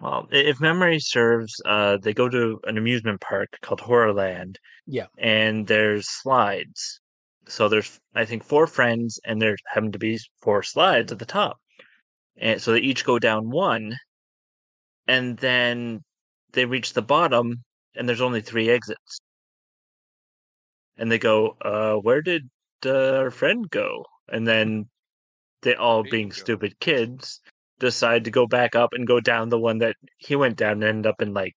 Well, if memory serves, uh, they go to an amusement park called Horrorland. Yeah. And there's slides. So there's, I think, four friends, and there happen to be four slides at the top. And so they each go down one, and then they reach the bottom, and there's only three exits. And they go, uh, where did uh, our friend go? And then they all being stupid kids decide to go back up and go down the one that he went down and end up in like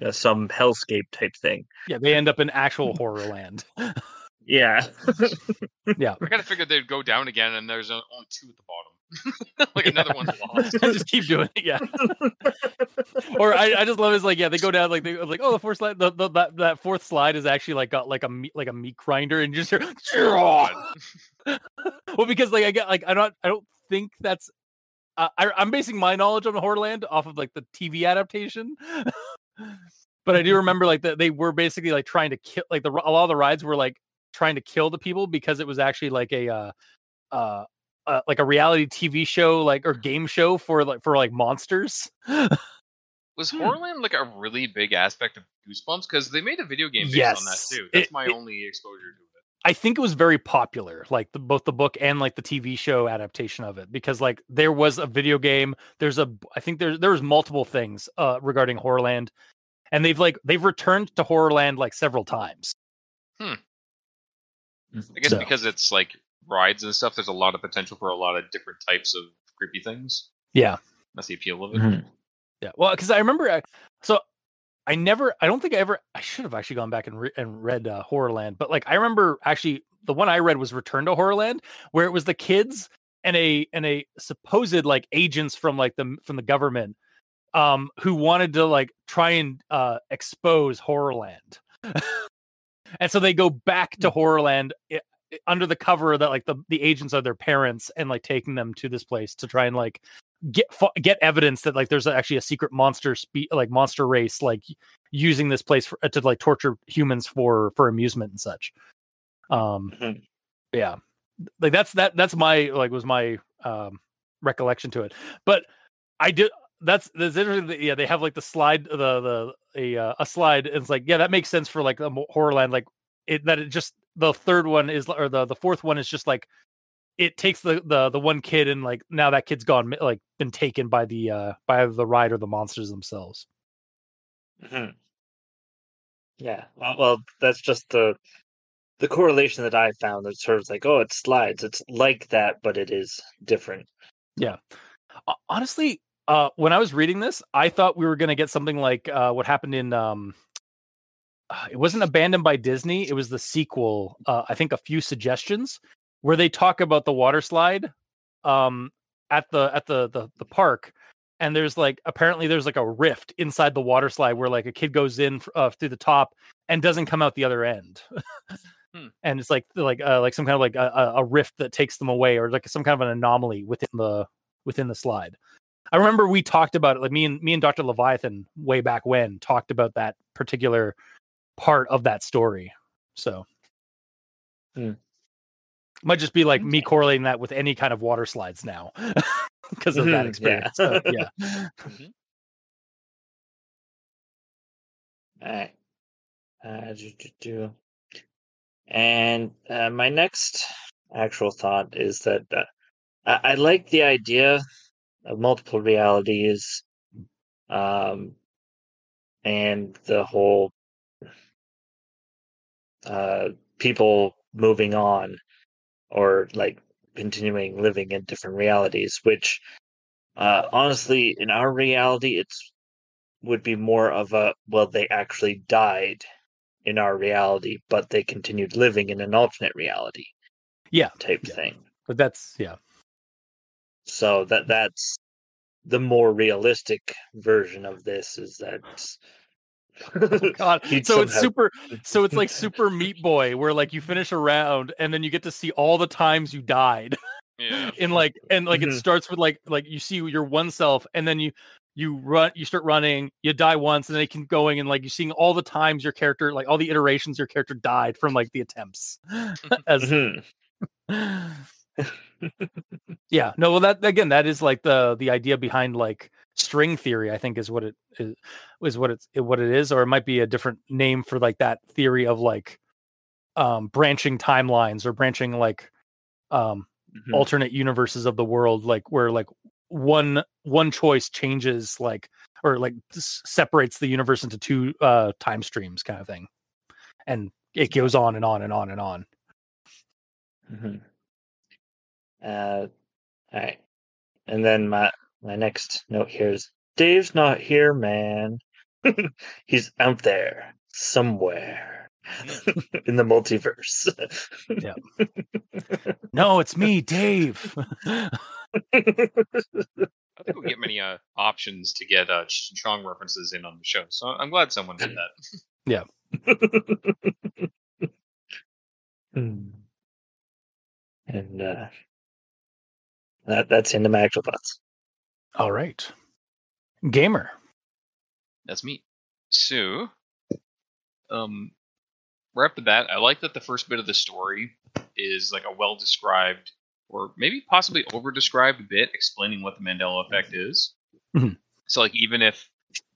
uh, some hellscape type thing. Yeah, they end up in actual horror land. Yeah. yeah. I kind of figured they'd go down again, and there's only two at the bottom. like another one's lost. just keep doing it, yeah. or I, I just love is like yeah they go down like they like oh the fourth slide the, the that that fourth slide is actually like got like a meat like a meat grinder and you just hear well because like I get like I don't I don't think that's uh, I I'm basing my knowledge on Horrorland off of like the TV adaptation. but I do remember like that they were basically like trying to kill like the a lot of the rides were like trying to kill the people because it was actually like a uh uh uh, like a reality TV show, like or game show for like for like monsters. Was Hmm. Horrorland like a really big aspect of Goosebumps? Because they made a video game based on that too. That's It- my it- only exposure to it. I think it was very popular, like the, both the book and like the TV show adaptation of it, because like there was a video game. There's a, I think there there was multiple things uh, regarding Horrorland, and they've like they've returned to Horrorland like several times. I guess So- because it's like rides and stuff, there's a lot of potential for a lot of different types of creepy things. Yeah. That's the appeal of it. Mhm. Yeah, well, because I remember, so I never, I don't think I ever, I should have actually gone back and, re- and read uh, Horrorland, but like I remember actually the one I read was Return to Horrorland, where it was the kids and a and a supposed like agents from like the from the government, um, who wanted to like try and uh expose Horrorland, and so they go back to Horrorland. i- i- under the cover that like the the agents are their parents and like taking them to this place to try and like get get evidence that like there's actually a secret monster spe- like monster race like using this place for, to like torture humans for for amusement and such um Mhm. yeah like that's that that's my like was my um recollection to it but i did that's that's interesting that, yeah they have like the slide the the a uh, a slide and it's like yeah that makes sense for like a horrorland like it that it just the third one is or the the fourth one is just like it takes the the the one kid and like now that kid's gone like been taken by the uh by the ride or the monsters themselves Mhm. Yeah. Well, well, that's just the the correlation that I found. That sort of like, oh, it slides. It's like that, but it is different. Yeah. honestly uh when i was reading this i thought we were going to get something like uh what happened in um uh, it wasn't abandoned by disney it was the sequel uh i think a few suggestions where they talk about the water slide um at the at the the, the park and there's like apparently there's like a rift inside the water slide where like a kid goes in uh, through the top and doesn't come out the other end Hmm. and it's like like uh, like some kind of like a, a- a rift that takes them away or like some kind of an anomaly within the within the slide i remember we talked about it like me and me and dr leviathan way back when talked about that particular part of that story so Hmm. might just be like me correlating that with any kind of water slides now because of that Mhm, yeah. experience So, yeah All right. Uh, do, do, do. And uh, my next actual thought is that uh, I, I like the idea of multiple realities, um, and the whole uh, people moving on or like continuing living in different realities. Which, uh, honestly, in our reality, it's would be more of a well they actually died in our reality but they continued living in an alternate reality yeah type Yeah. thing but that's yeah so that that's the more realistic version of this is that God. So it's somehow- super. So it's like Super Meat Boy, where like you finish a round and then you get to see all the times you died Yeah. in like and like it Mhm. starts with like like you see your one self and then you you run you start running you die once and then it keep going and like you're seeing all the times your character like all the iterations your character died from like the attempts as Mhm. Yeah no well that again that is like the the idea behind like string theory i think is what it is is what it's what it is or it might be a different name for like that theory of like um branching timelines or branching like um Mhm. alternate universes of the world like where like one one choice changes like or like separates the universe into two uh time streams kind of thing and it goes on and on and on and on Mhm. Uh, all right. and then my my next note here is Dave's not here, man. He's out there somewhere in the multiverse. Yeah. No, it's me, Dave. I don't get many uh, options to get uh, Cheech and Chong references in on the show, so I'm glad someone did that. Yeah. and uh, that that's into my actual thoughts. All right. Gamer. That's me. So, um, right off the bat, I like that the first bit of the story is like a well described or maybe possibly over described bit explaining what the Mandela effect is. Mhm. So, like, even if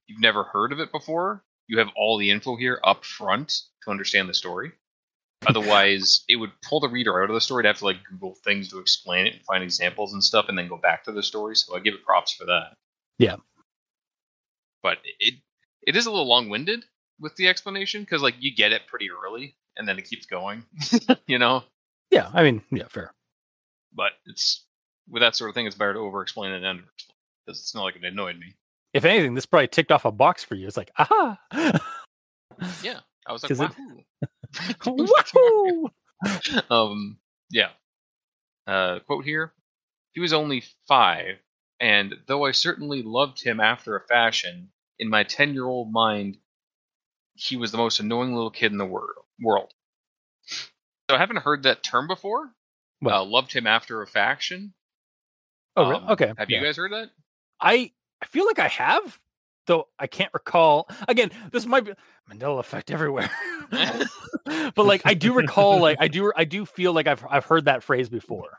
you've never heard of it before, you have all the info here up front to understand the story. Otherwise, it would pull the reader out of the story to have to like Google things to explain it and find examples and stuff, and then go back to the story. So I give it props for that. Yeah. but it it is a little long winded with the explanation because like you get it pretty early, and then it keeps going. you know, Yeah, I mean, yeah, fair. but it's with that sort of thing, it's better to over explain than under explain because it's not like it annoyed me. If anything, this probably ticked off a box for you. It's like, aha. Yeah, I was like, 'Cause it-. Woohoo! um, yeah. Uh, quote here: He was only five, and though I certainly loved him after a fashion, in my ten-year-old mind, he was the most annoying little kid in the wor- world. So I haven't heard that term before. Well, Uh, loved him after a faction. Oh, really? Um, okay. Have yeah. you guys heard that? I I feel like I have, though I can't recall. Again, this might be Mandela effect everywhere. but like I do recall, like I do I do feel like I've I've heard that phrase before.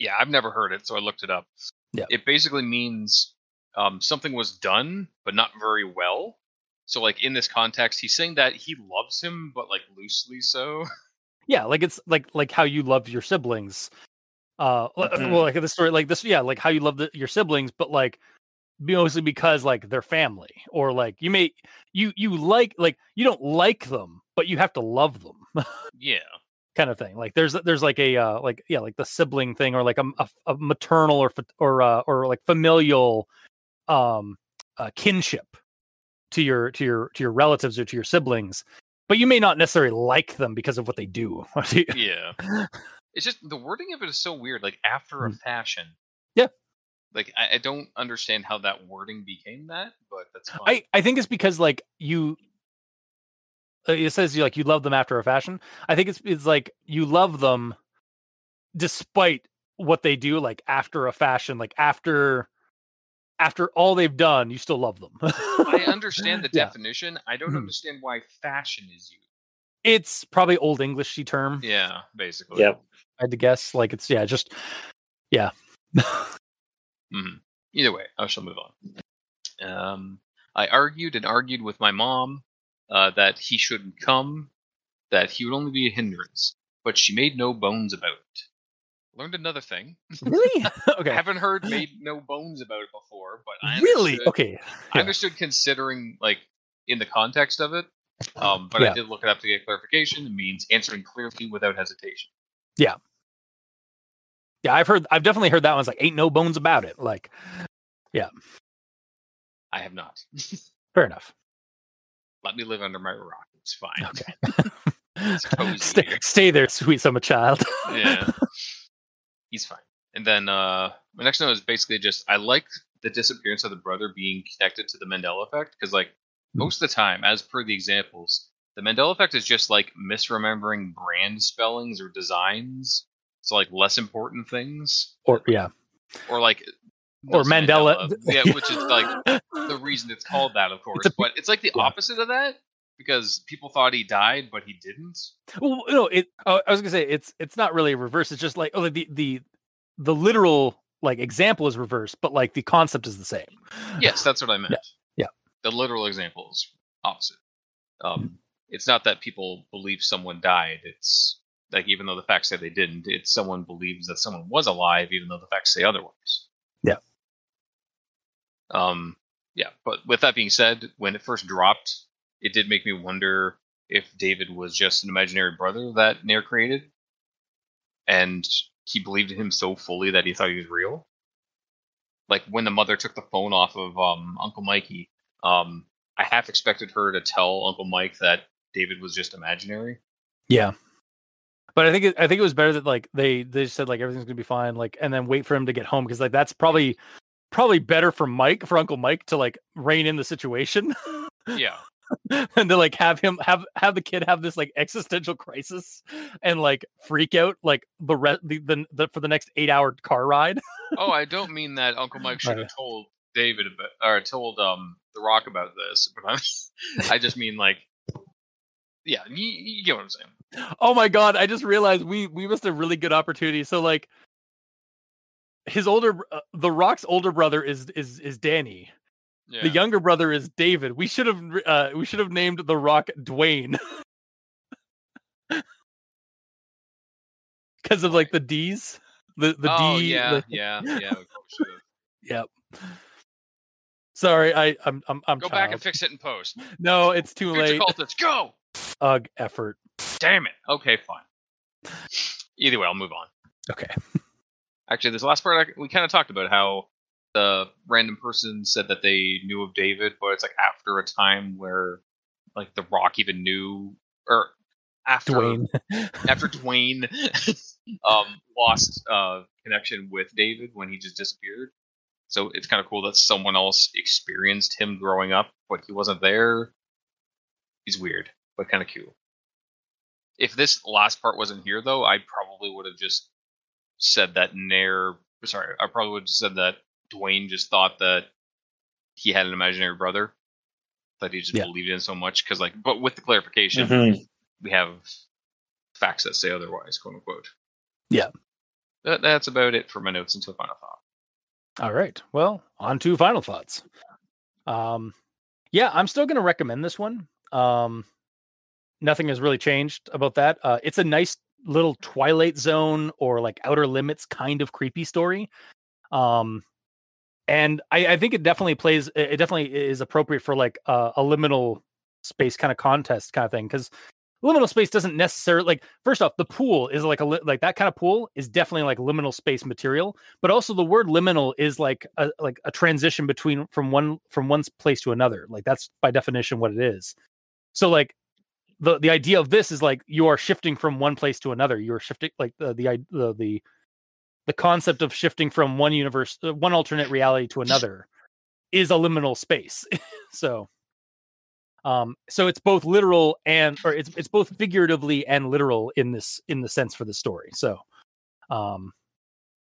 Yeah, I've never heard it, so I looked it up. Yeah. It basically means um, something was done, but not very well. So, like in this context, he's saying that he loves him, but like loosely so. Yeah, like it's like like how you love your siblings. Uh, l- Mhm. well, like the story, like this, yeah, like how you love the, your siblings, but like mostly because like they're family, or like you may you you like like you don't like them, but you have to love them. yeah. kind of thing. Like there's there's like a uh, like yeah like the sibling thing or like a, a, a maternal or or uh, or like familial um uh, kinship to your to your to your relatives or to your siblings, but you may not necessarily like them because of what they do. Yeah. It's just the wording of it is so weird. Like after a Mm. fashion. Yeah. Like I, I don't understand how that wording became that, but that's fine. I I think it's because like you. uh, It says you like you love them after a fashion. I think it's it's like you love them, despite what they do. Like after a fashion, like after, after all they've done, you still love them. I understand the Yeah. definition. I don't Mhm. understand why fashion is used. it's probably old Englishy term. Yeah, basically. Yep. I had to guess. Like it's yeah, just yeah. Mhm. Either way, I shall move on. Um, I argued and argued with my mom uh, that he shouldn't come, that he would only be a hindrance, but she made no bones about it. Learned another thing. really? I okay. haven't heard made no bones about it before, but I Really? Okay. I yeah. understood considering like in the context of it. Um, but Yeah. I did look it up to get clarification. It means answering clearly without hesitation. Yeah, I've heard. I've definitely heard that one's like ain't no bones about it. Like yeah. I have not. fair enough. Let me live under my rock. It's fine. Okay. cozy stay, stay there, sweet summer child. yeah. He's fine. And then uh my next note is basically just I like the disappearance of the brother being connected to the Mandela effect because like most of the time, as per the examples, the Mandela effect is just like misremembering brand spellings or designs. So like less important things. or yeah, Or like or Nelson Mandela. Yeah, which is like the reason it's called that, of course. a- but it's like the yeah. opposite of that because people thought he died, but he didn't. Well, no, it. Oh, I was gonna say it's it's not really a reverse. It's just like oh, the the the literal like example is reversed, but like the concept is the same. Yes, that's what I meant. yeah. The literal example is opposite. Um, it's not that people believe someone died. It's like even though the facts say they didn't, it's someone believes that someone was alive, even though the facts say otherwise. Yeah. Um. Yeah, but with that being said, when it first dropped, it did make me wonder if David was just an imaginary brother that Nair created, and he believed in him so fully that he thought he was real. like when the mother took the phone off of um, Uncle Mikey, um, I half expected her to tell Uncle Mike that David was just imaginary. Yeah. But I think it, I think it was better that like they they just said like everything's gonna be fine like and then wait for him to get home because like that's probably probably better for Mike for Uncle Mike to like rein in the situation Yeah, and to like have him have have the kid have this like existential crisis and like freak out like the rest the, the, the for the next eight hour car ride. oh, I don't mean that Uncle Mike should have told David about, or told um The Rock about this, but I'm, I just mean like, yeah, you, you get what I'm saying. Oh my god! I just realized we we missed a really good opportunity. So like, his older uh, the Rock's older brother is is is Danny. Yeah. The younger brother is David. We should have uh we should have named the Rock Dwayne. Because of like the D's, the the oh D. yeah, the- yeah, yeah. Yep. Sorry, I I'm I'm I'm Go back and fix it in post. No, it's too Future late. cultists, go! Ugh, effort. Damn it. Okay, fine. Either way, I'll move on. Okay. Actually, this last part, I, we kind of talked about how the random person said that they knew of David, but it's like after a time where, like, The Rock even knew, or after Dwayne. after Dwayne um, lost uh, connection with David when he just disappeared. So it's kind of cool that someone else experienced him growing up, but he wasn't there. He's weird, but kind of cool. If this last part wasn't here, though, I probably would have just said that Nair. Sorry, I probably would have said that Dwayne just thought that he had an imaginary brother that he just Yeah. believed in so much. Because, like, but with the clarification, Mhm. we have facts that say otherwise, quote unquote. Yeah. That, that's about it for my notes until final thought. All right. Well, on to final thoughts. Um, yeah, I'm still going to recommend this one. Um, nothing has really changed about that. Uh, it's a nice little Twilight Zone or like Outer Limits kind of creepy story. Um, and I, I think it definitely plays. It it definitely is appropriate for like uh, a liminal space kind of contest kind of thing because liminal space doesn't necessarily like. First off, the pool is like a li- like that kind of pool is definitely like liminal space material but also the word liminal is like a like a transition between from one from one place to another like that's by definition what it is so like the the idea of this is like you are shifting from one place to another. You're shifting like the the the the, the concept of shifting from one universe uh, one alternate reality to another is a liminal space. So um so it's both literal and or it's it's both figuratively and literal in this in the sense for the story. So um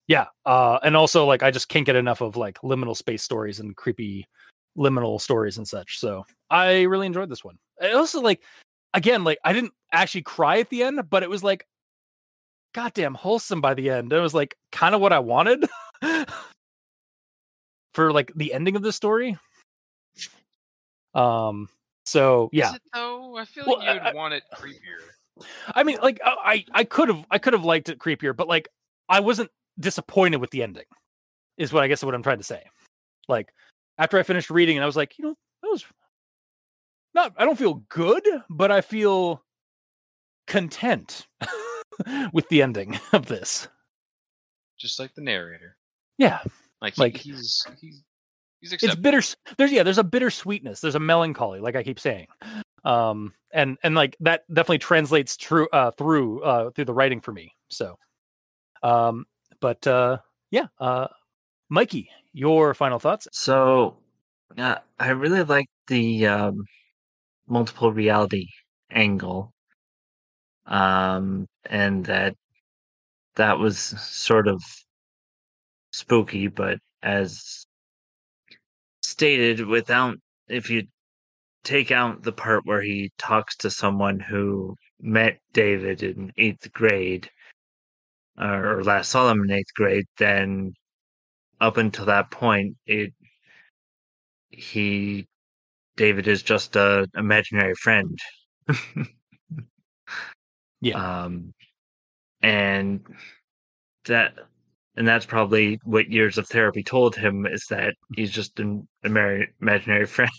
yeah uh and also like i just can't get enough of like liminal space stories and creepy liminal stories and such. So i really enjoyed this one. I also like again like i didn't actually cry at the end but it was like goddamn wholesome by the end it was like kind of what i wanted for like the ending of the story um so yeah though? I feel Well, like you'd I- want it creepier. I mean, like uh, I I could have I could have liked it creepier, but like I wasn't disappointed with the ending. Is what I guess what I'm trying to say. Like after I finished reading, and I was like, you know, that was not. I don't feel good, but I feel content with the ending of this. Just like the narrator. Yeah, Like, he, Like- he's he's he's it's acceptable. bitter. There's yeah, there's a bittersweetness. There's a melancholy, like I keep saying. Um, and and like that definitely translates true uh through uh through the writing for me. So, um, but uh, yeah, uh, Mikey, your final thoughts? So, uh, I really like the um, multiple reality angle, um, and that that was sort of spooky, but as stated, without if you take out the part where he talks to someone who met David in eighth grade, or last saw him in eighth grade, then up until that point, it he David is just a imaginary friend. Yeah. Um, and that and that's probably what years of therapy told him is that he's just an imaginary friend.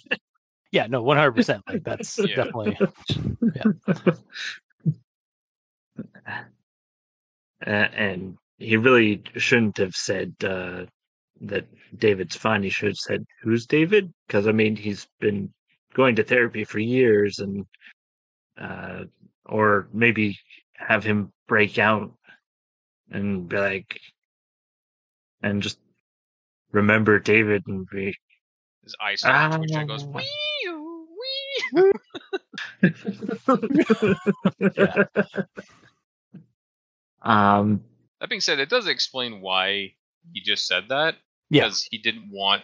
Yeah, no, one hundred percent. Like that's Yeah. definitely Uh, and he really shouldn't have said uh, that David's fine. He should have said, "Who's David?" Because I mean, he's been going to therapy for years, and uh, or maybe have him break out and be like, and just remember David and be. His eyes start twitching goes, Ah. wee wee. um. That being said, it does explain why he just said that. Yeah. Because he didn't want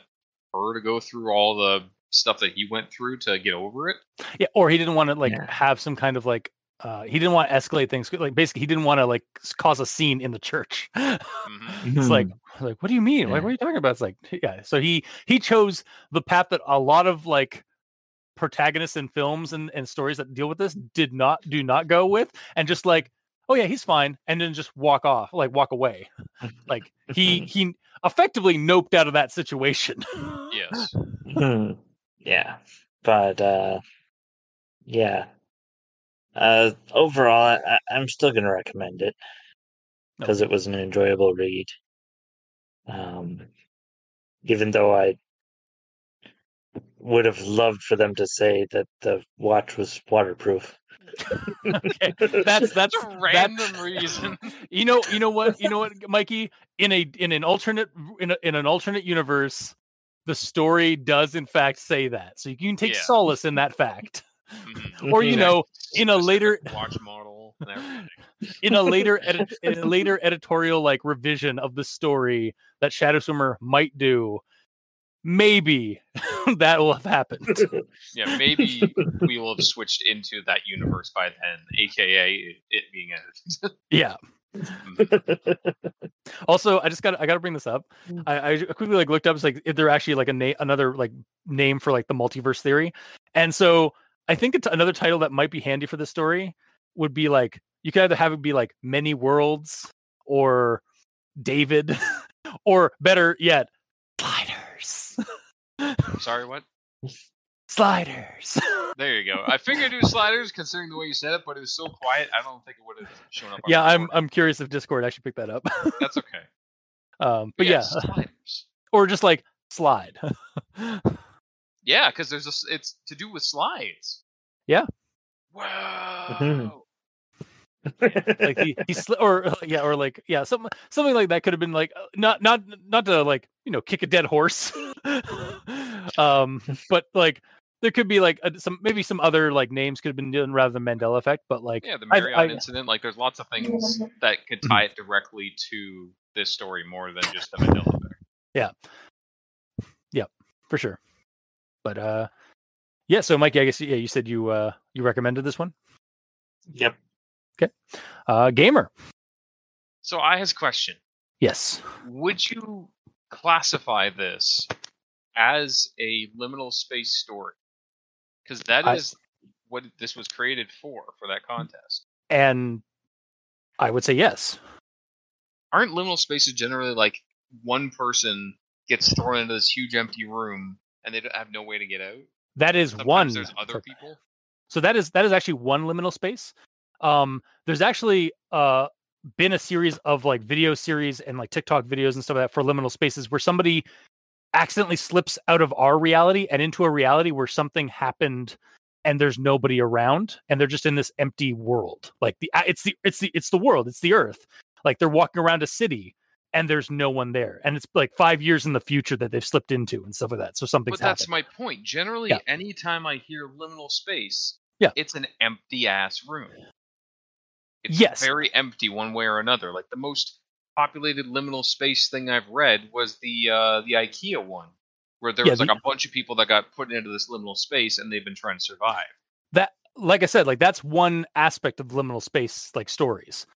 her to go through all the stuff that he went through to get over it. Yeah, or he didn't want to like Yeah. have some kind of like uh he didn't want to escalate things. Like basically, he didn't want to like cause a scene in the church. Mhm. it's like like what do you mean? Like what are you talking about? It's like yeah. So he he chose the path that a lot of like protagonists in films and, and stories that deal with this did not do not go with and just like oh yeah he's fine and then just walk off like walk away like he he effectively noped out of that situation Yes. Hmm. Yeah, but uh, yeah. Uh, overall, I, I'm still gonna recommend it because it was an enjoyable read. Um, even though I would have loved for them to say that the watch was waterproof. Okay that's that's That's a that- random reason. you know you know what you know what mikey in a in an alternate in, a, in an alternate universe the story does in fact say that so you can take Yeah. solace in that fact Mhm. or you Mhm. know in a later watch model and everything. in a later edit, in a later editorial like revision of the story that Shadowswimmer might do maybe that will have happened. Yeah, maybe we will have switched into that universe by then, aka it, it being edited. yeah. Hmm. Also i just got i gotta bring this up. Hmm. I, I quickly like looked up it's like if there actually like a name another like name for like the multiverse theory. And so i think it's another title that might be handy for this story would be like you could either have it be like many worlds or david or better yet sliders Sorry, what? sliders There you go. I figured it was sliders considering the way you said it, but it was so quiet. I don't think it would have shown up. Yeah i'm i'm curious if discord actually picked that up That's okay. um but yeah, sliders. or just like slide Yeah, because there's a It's to do with slides. Yeah. Wow. Like he, he sli- or uh, yeah or like yeah something something like that could have been like uh, not not not to like you know kick a dead horse um but like there could be like a, some maybe some other like names could have been done rather than mandela effect but like Yeah, the I- I- incident. Like, there's lots of things that could tie it directly to this story more than just the Mandela effect. Yeah yeah for sure but uh yeah so mikey i guess yeah you said you uh you recommended this one yep. Uh gamer So I has a question. yes Would you classify this as a liminal space story? Because that I- is what this was created for, for that contest. and i would say yes Aren't liminal spaces generally like one person gets thrown into this huge empty room and they don't have no way to get out? that is Sometimes one there's other people. so that is that is actually one liminal space um there's actually uh been a series of like video series and like tiktok videos and stuff like that for liminal spaces where somebody accidentally slips out of our reality and into a reality where something happened and there's nobody around and they're just in this empty world like the it's the it's the it's the world it's the earth like they're walking around a city and there's no one there and it's like five years in the future that they've slipped into and stuff like that so something's But that's happened my point. Generally, Yeah. anytime I hear liminal space, Yeah. it's an empty ass room. It's Yes. very empty one way or another. Like the most populated liminal space thing I've read was the uh, the IKEA one, where there Yeah, was like the- a bunch of people that got put into this liminal space and they've been trying to survive. that like i said like that's one aspect of liminal space like stories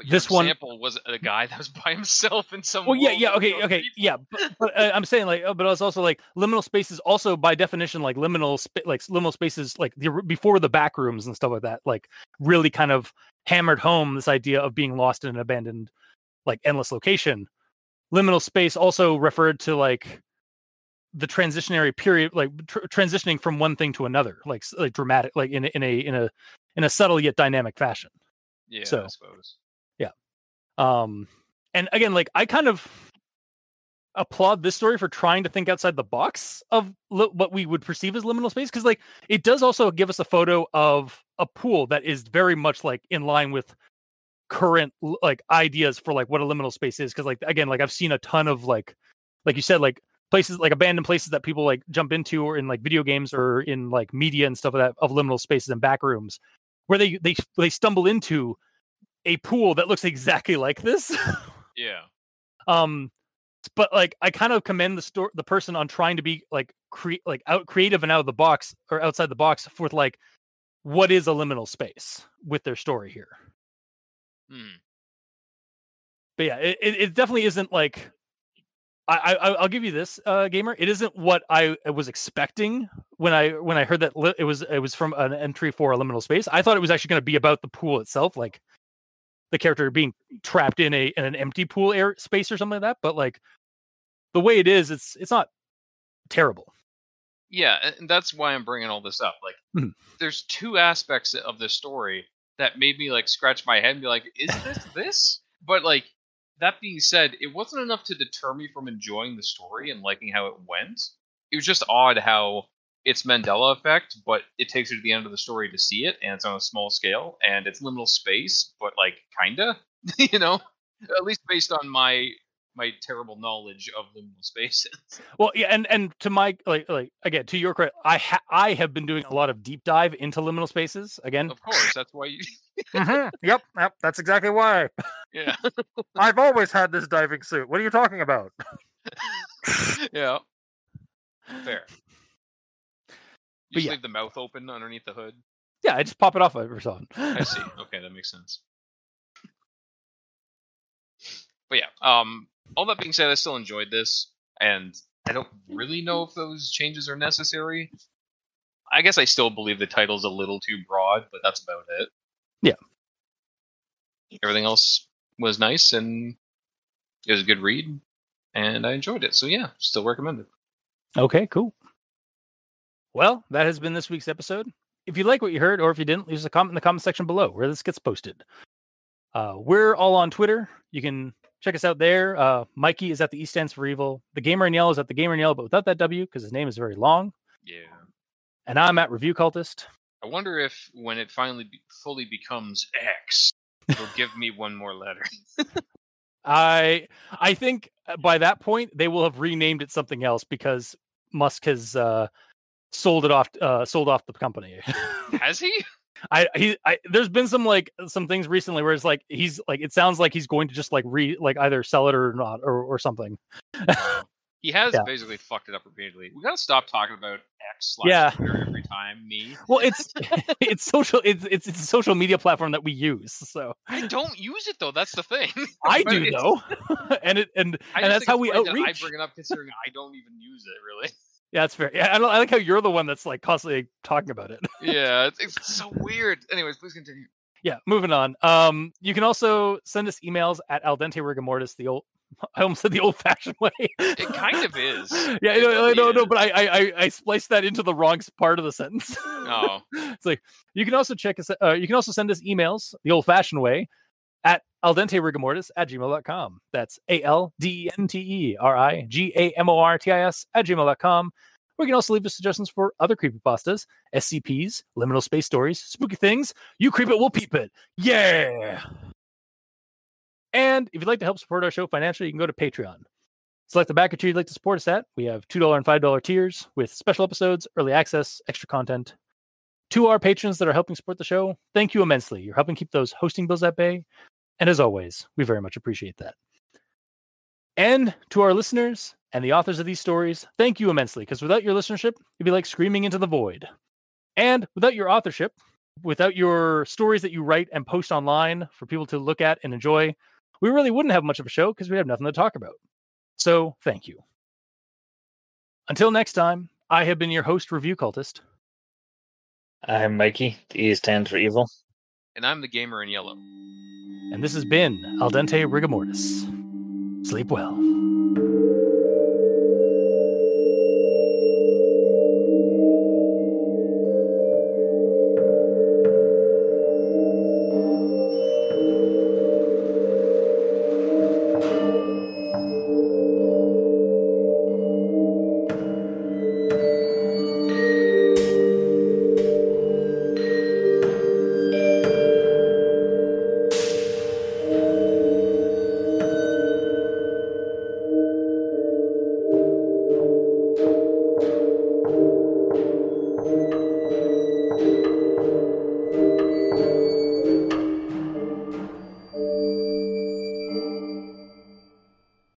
But This one- example was a guy that was by himself in some. Well, yeah, yeah, okay, okay, people. yeah, but, but uh, I'm saying like, uh, but it's also like liminal spaces. Also, by definition, like liminal, spa- like liminal spaces, like the before the back rooms and stuff like that, like really kind of hammered home this idea of being lost in an abandoned, like endless location. Liminal space also referred to like the transitionary period, like tr- transitioning from one thing to another, like like dramatic, like in in a in a in a subtle yet dynamic fashion. Yeah, So- I suppose. Um and again like i kind of applaud this story for trying to think outside the box of li- what we would perceive as liminal space because like it does also give us a photo of a pool that is very much like in line with current like ideas for like what a liminal space is because like again like i've seen a ton of like like you said like places like abandoned places that people like jump into or in like video games or in like media and stuff like that of liminal spaces and back rooms where they they they stumble into a pool that looks exactly like this Yeah. um but like i kind of commend the store the person on trying to be like cre- like out creative and out of the box or outside the box with like what is a liminal space with their story here Hmm. but yeah it, it it definitely isn't like I, I I'll give you this, uh, gamer. It isn't what I was expecting when I when I heard that li- it was it was from an entry for a liminal space. I thought it was actually going to be about the pool itself, like the character being trapped in a in an empty pool air space or something like that. But like the way it is, it's it's not terrible. Yeah, and that's why I'm bringing all this up. Like, Mhm. there's two aspects of the story that made me like scratch my head and be like, "Is this this?" But like, that being said, it wasn't enough to deter me from enjoying the story and liking how it went. It was just odd how it's Mandela effect, but it takes you to the end of the story to see it, and it's on a small scale, and it's liminal space, but like kinda, you know, at least based on my my terrible knowledge of liminal spaces. Well, yeah, and and to my like like again to your credit, I ha- I have been doing a lot of deep dive into liminal spaces again. Of course, that's why you. Mhm. Yep, yep, that's exactly why. Yeah. I've always had this diving suit. What are you talking about? yeah. Fair. You But just yeah. leave the mouth open underneath the hood. Yeah, I just pop it off every so often. I see. Okay, that makes sense. But yeah, um, all that being said, I still enjoyed this, and I don't really know if those changes are necessary. I guess I still believe the title's a little too broad, but that's about it. Yeah. Everything else was nice, and it was a good read, and I enjoyed it. So yeah, still recommend it. Okay, cool. Well, that has been this week's episode. If you like what you heard, or if you didn't, leave us a comment in the comment section below where this gets posted. Uh, we're all on Twitter. You can check us out there. Uh, Mikey is at the East Stands for Evil. The Gamer in Yellow is at the Gamer in Yellow, but without that W because his name is very long. Yeah. And I'm at Review Cultist. I wonder if when it finally be- fully becomes X, it'll give me one more letter. I I think uh, by that point they will have renamed it something else because Musk has uh, sold it off uh, sold off the company. Has he? I he I there's been some like some things recently where it's like he's like it sounds like he's going to just like re like either sell it or not or or something. He has Yeah. basically fucked it up repeatedly. We gotta stop talking about X slash Yeah. Twitter every time. Me, Well, it's it's social it's, it's it's a social media platform that we use. So I don't use it though. That's the thing. I do though, and it and I and that's how we that outreach. I bring it up considering I don't even use it really. Yeah, that's fair. Yeah, I, don't, I like how you're the one that's like constantly talking about it. yeah, it's, it's so weird. Anyways, please continue. yeah, moving on. Um, you can also send us emails at al dente rigamortis, the old. I almost said the old-fashioned way. It kind of is. Yeah, It no, really no, no, but I, I, I, I spliced that into the wrong part of the sentence. Oh, it's like you can also check us. Uh, you can also send us emails the old-fashioned way at al dente rigamortis at gmail.com. That's a l d e n t e r i g a m o r t i s at gmail.com. You can also leave us suggestions for other creepypastas, SCPs, liminal space stories, spooky things. You creep it, we'll peep it. Yeah. And if you'd like to help support our show financially, you can go to Patreon. Select the backer tier you'd like to support us at. We have $2 and $5 tiers with special episodes, early access, extra content. To our patrons that are helping support the show, thank you immensely. You're helping keep those hosting bills at bay. And as always, we very much appreciate that. And to our listeners and the authors of these stories, thank you immensely, because without your listenership, it'd be like screaming into the void. And without your authorship, without your stories that you write and post online for people to look at and enjoy, we really wouldn't have much of a show because we have nothing to talk about. So thank you. Until next time, I have been your host, Review Cultist. I'm Mikey. The E stands for evil. And I'm the gamer in yellow. And this has been Al Dente Rigamortis. Sleep well.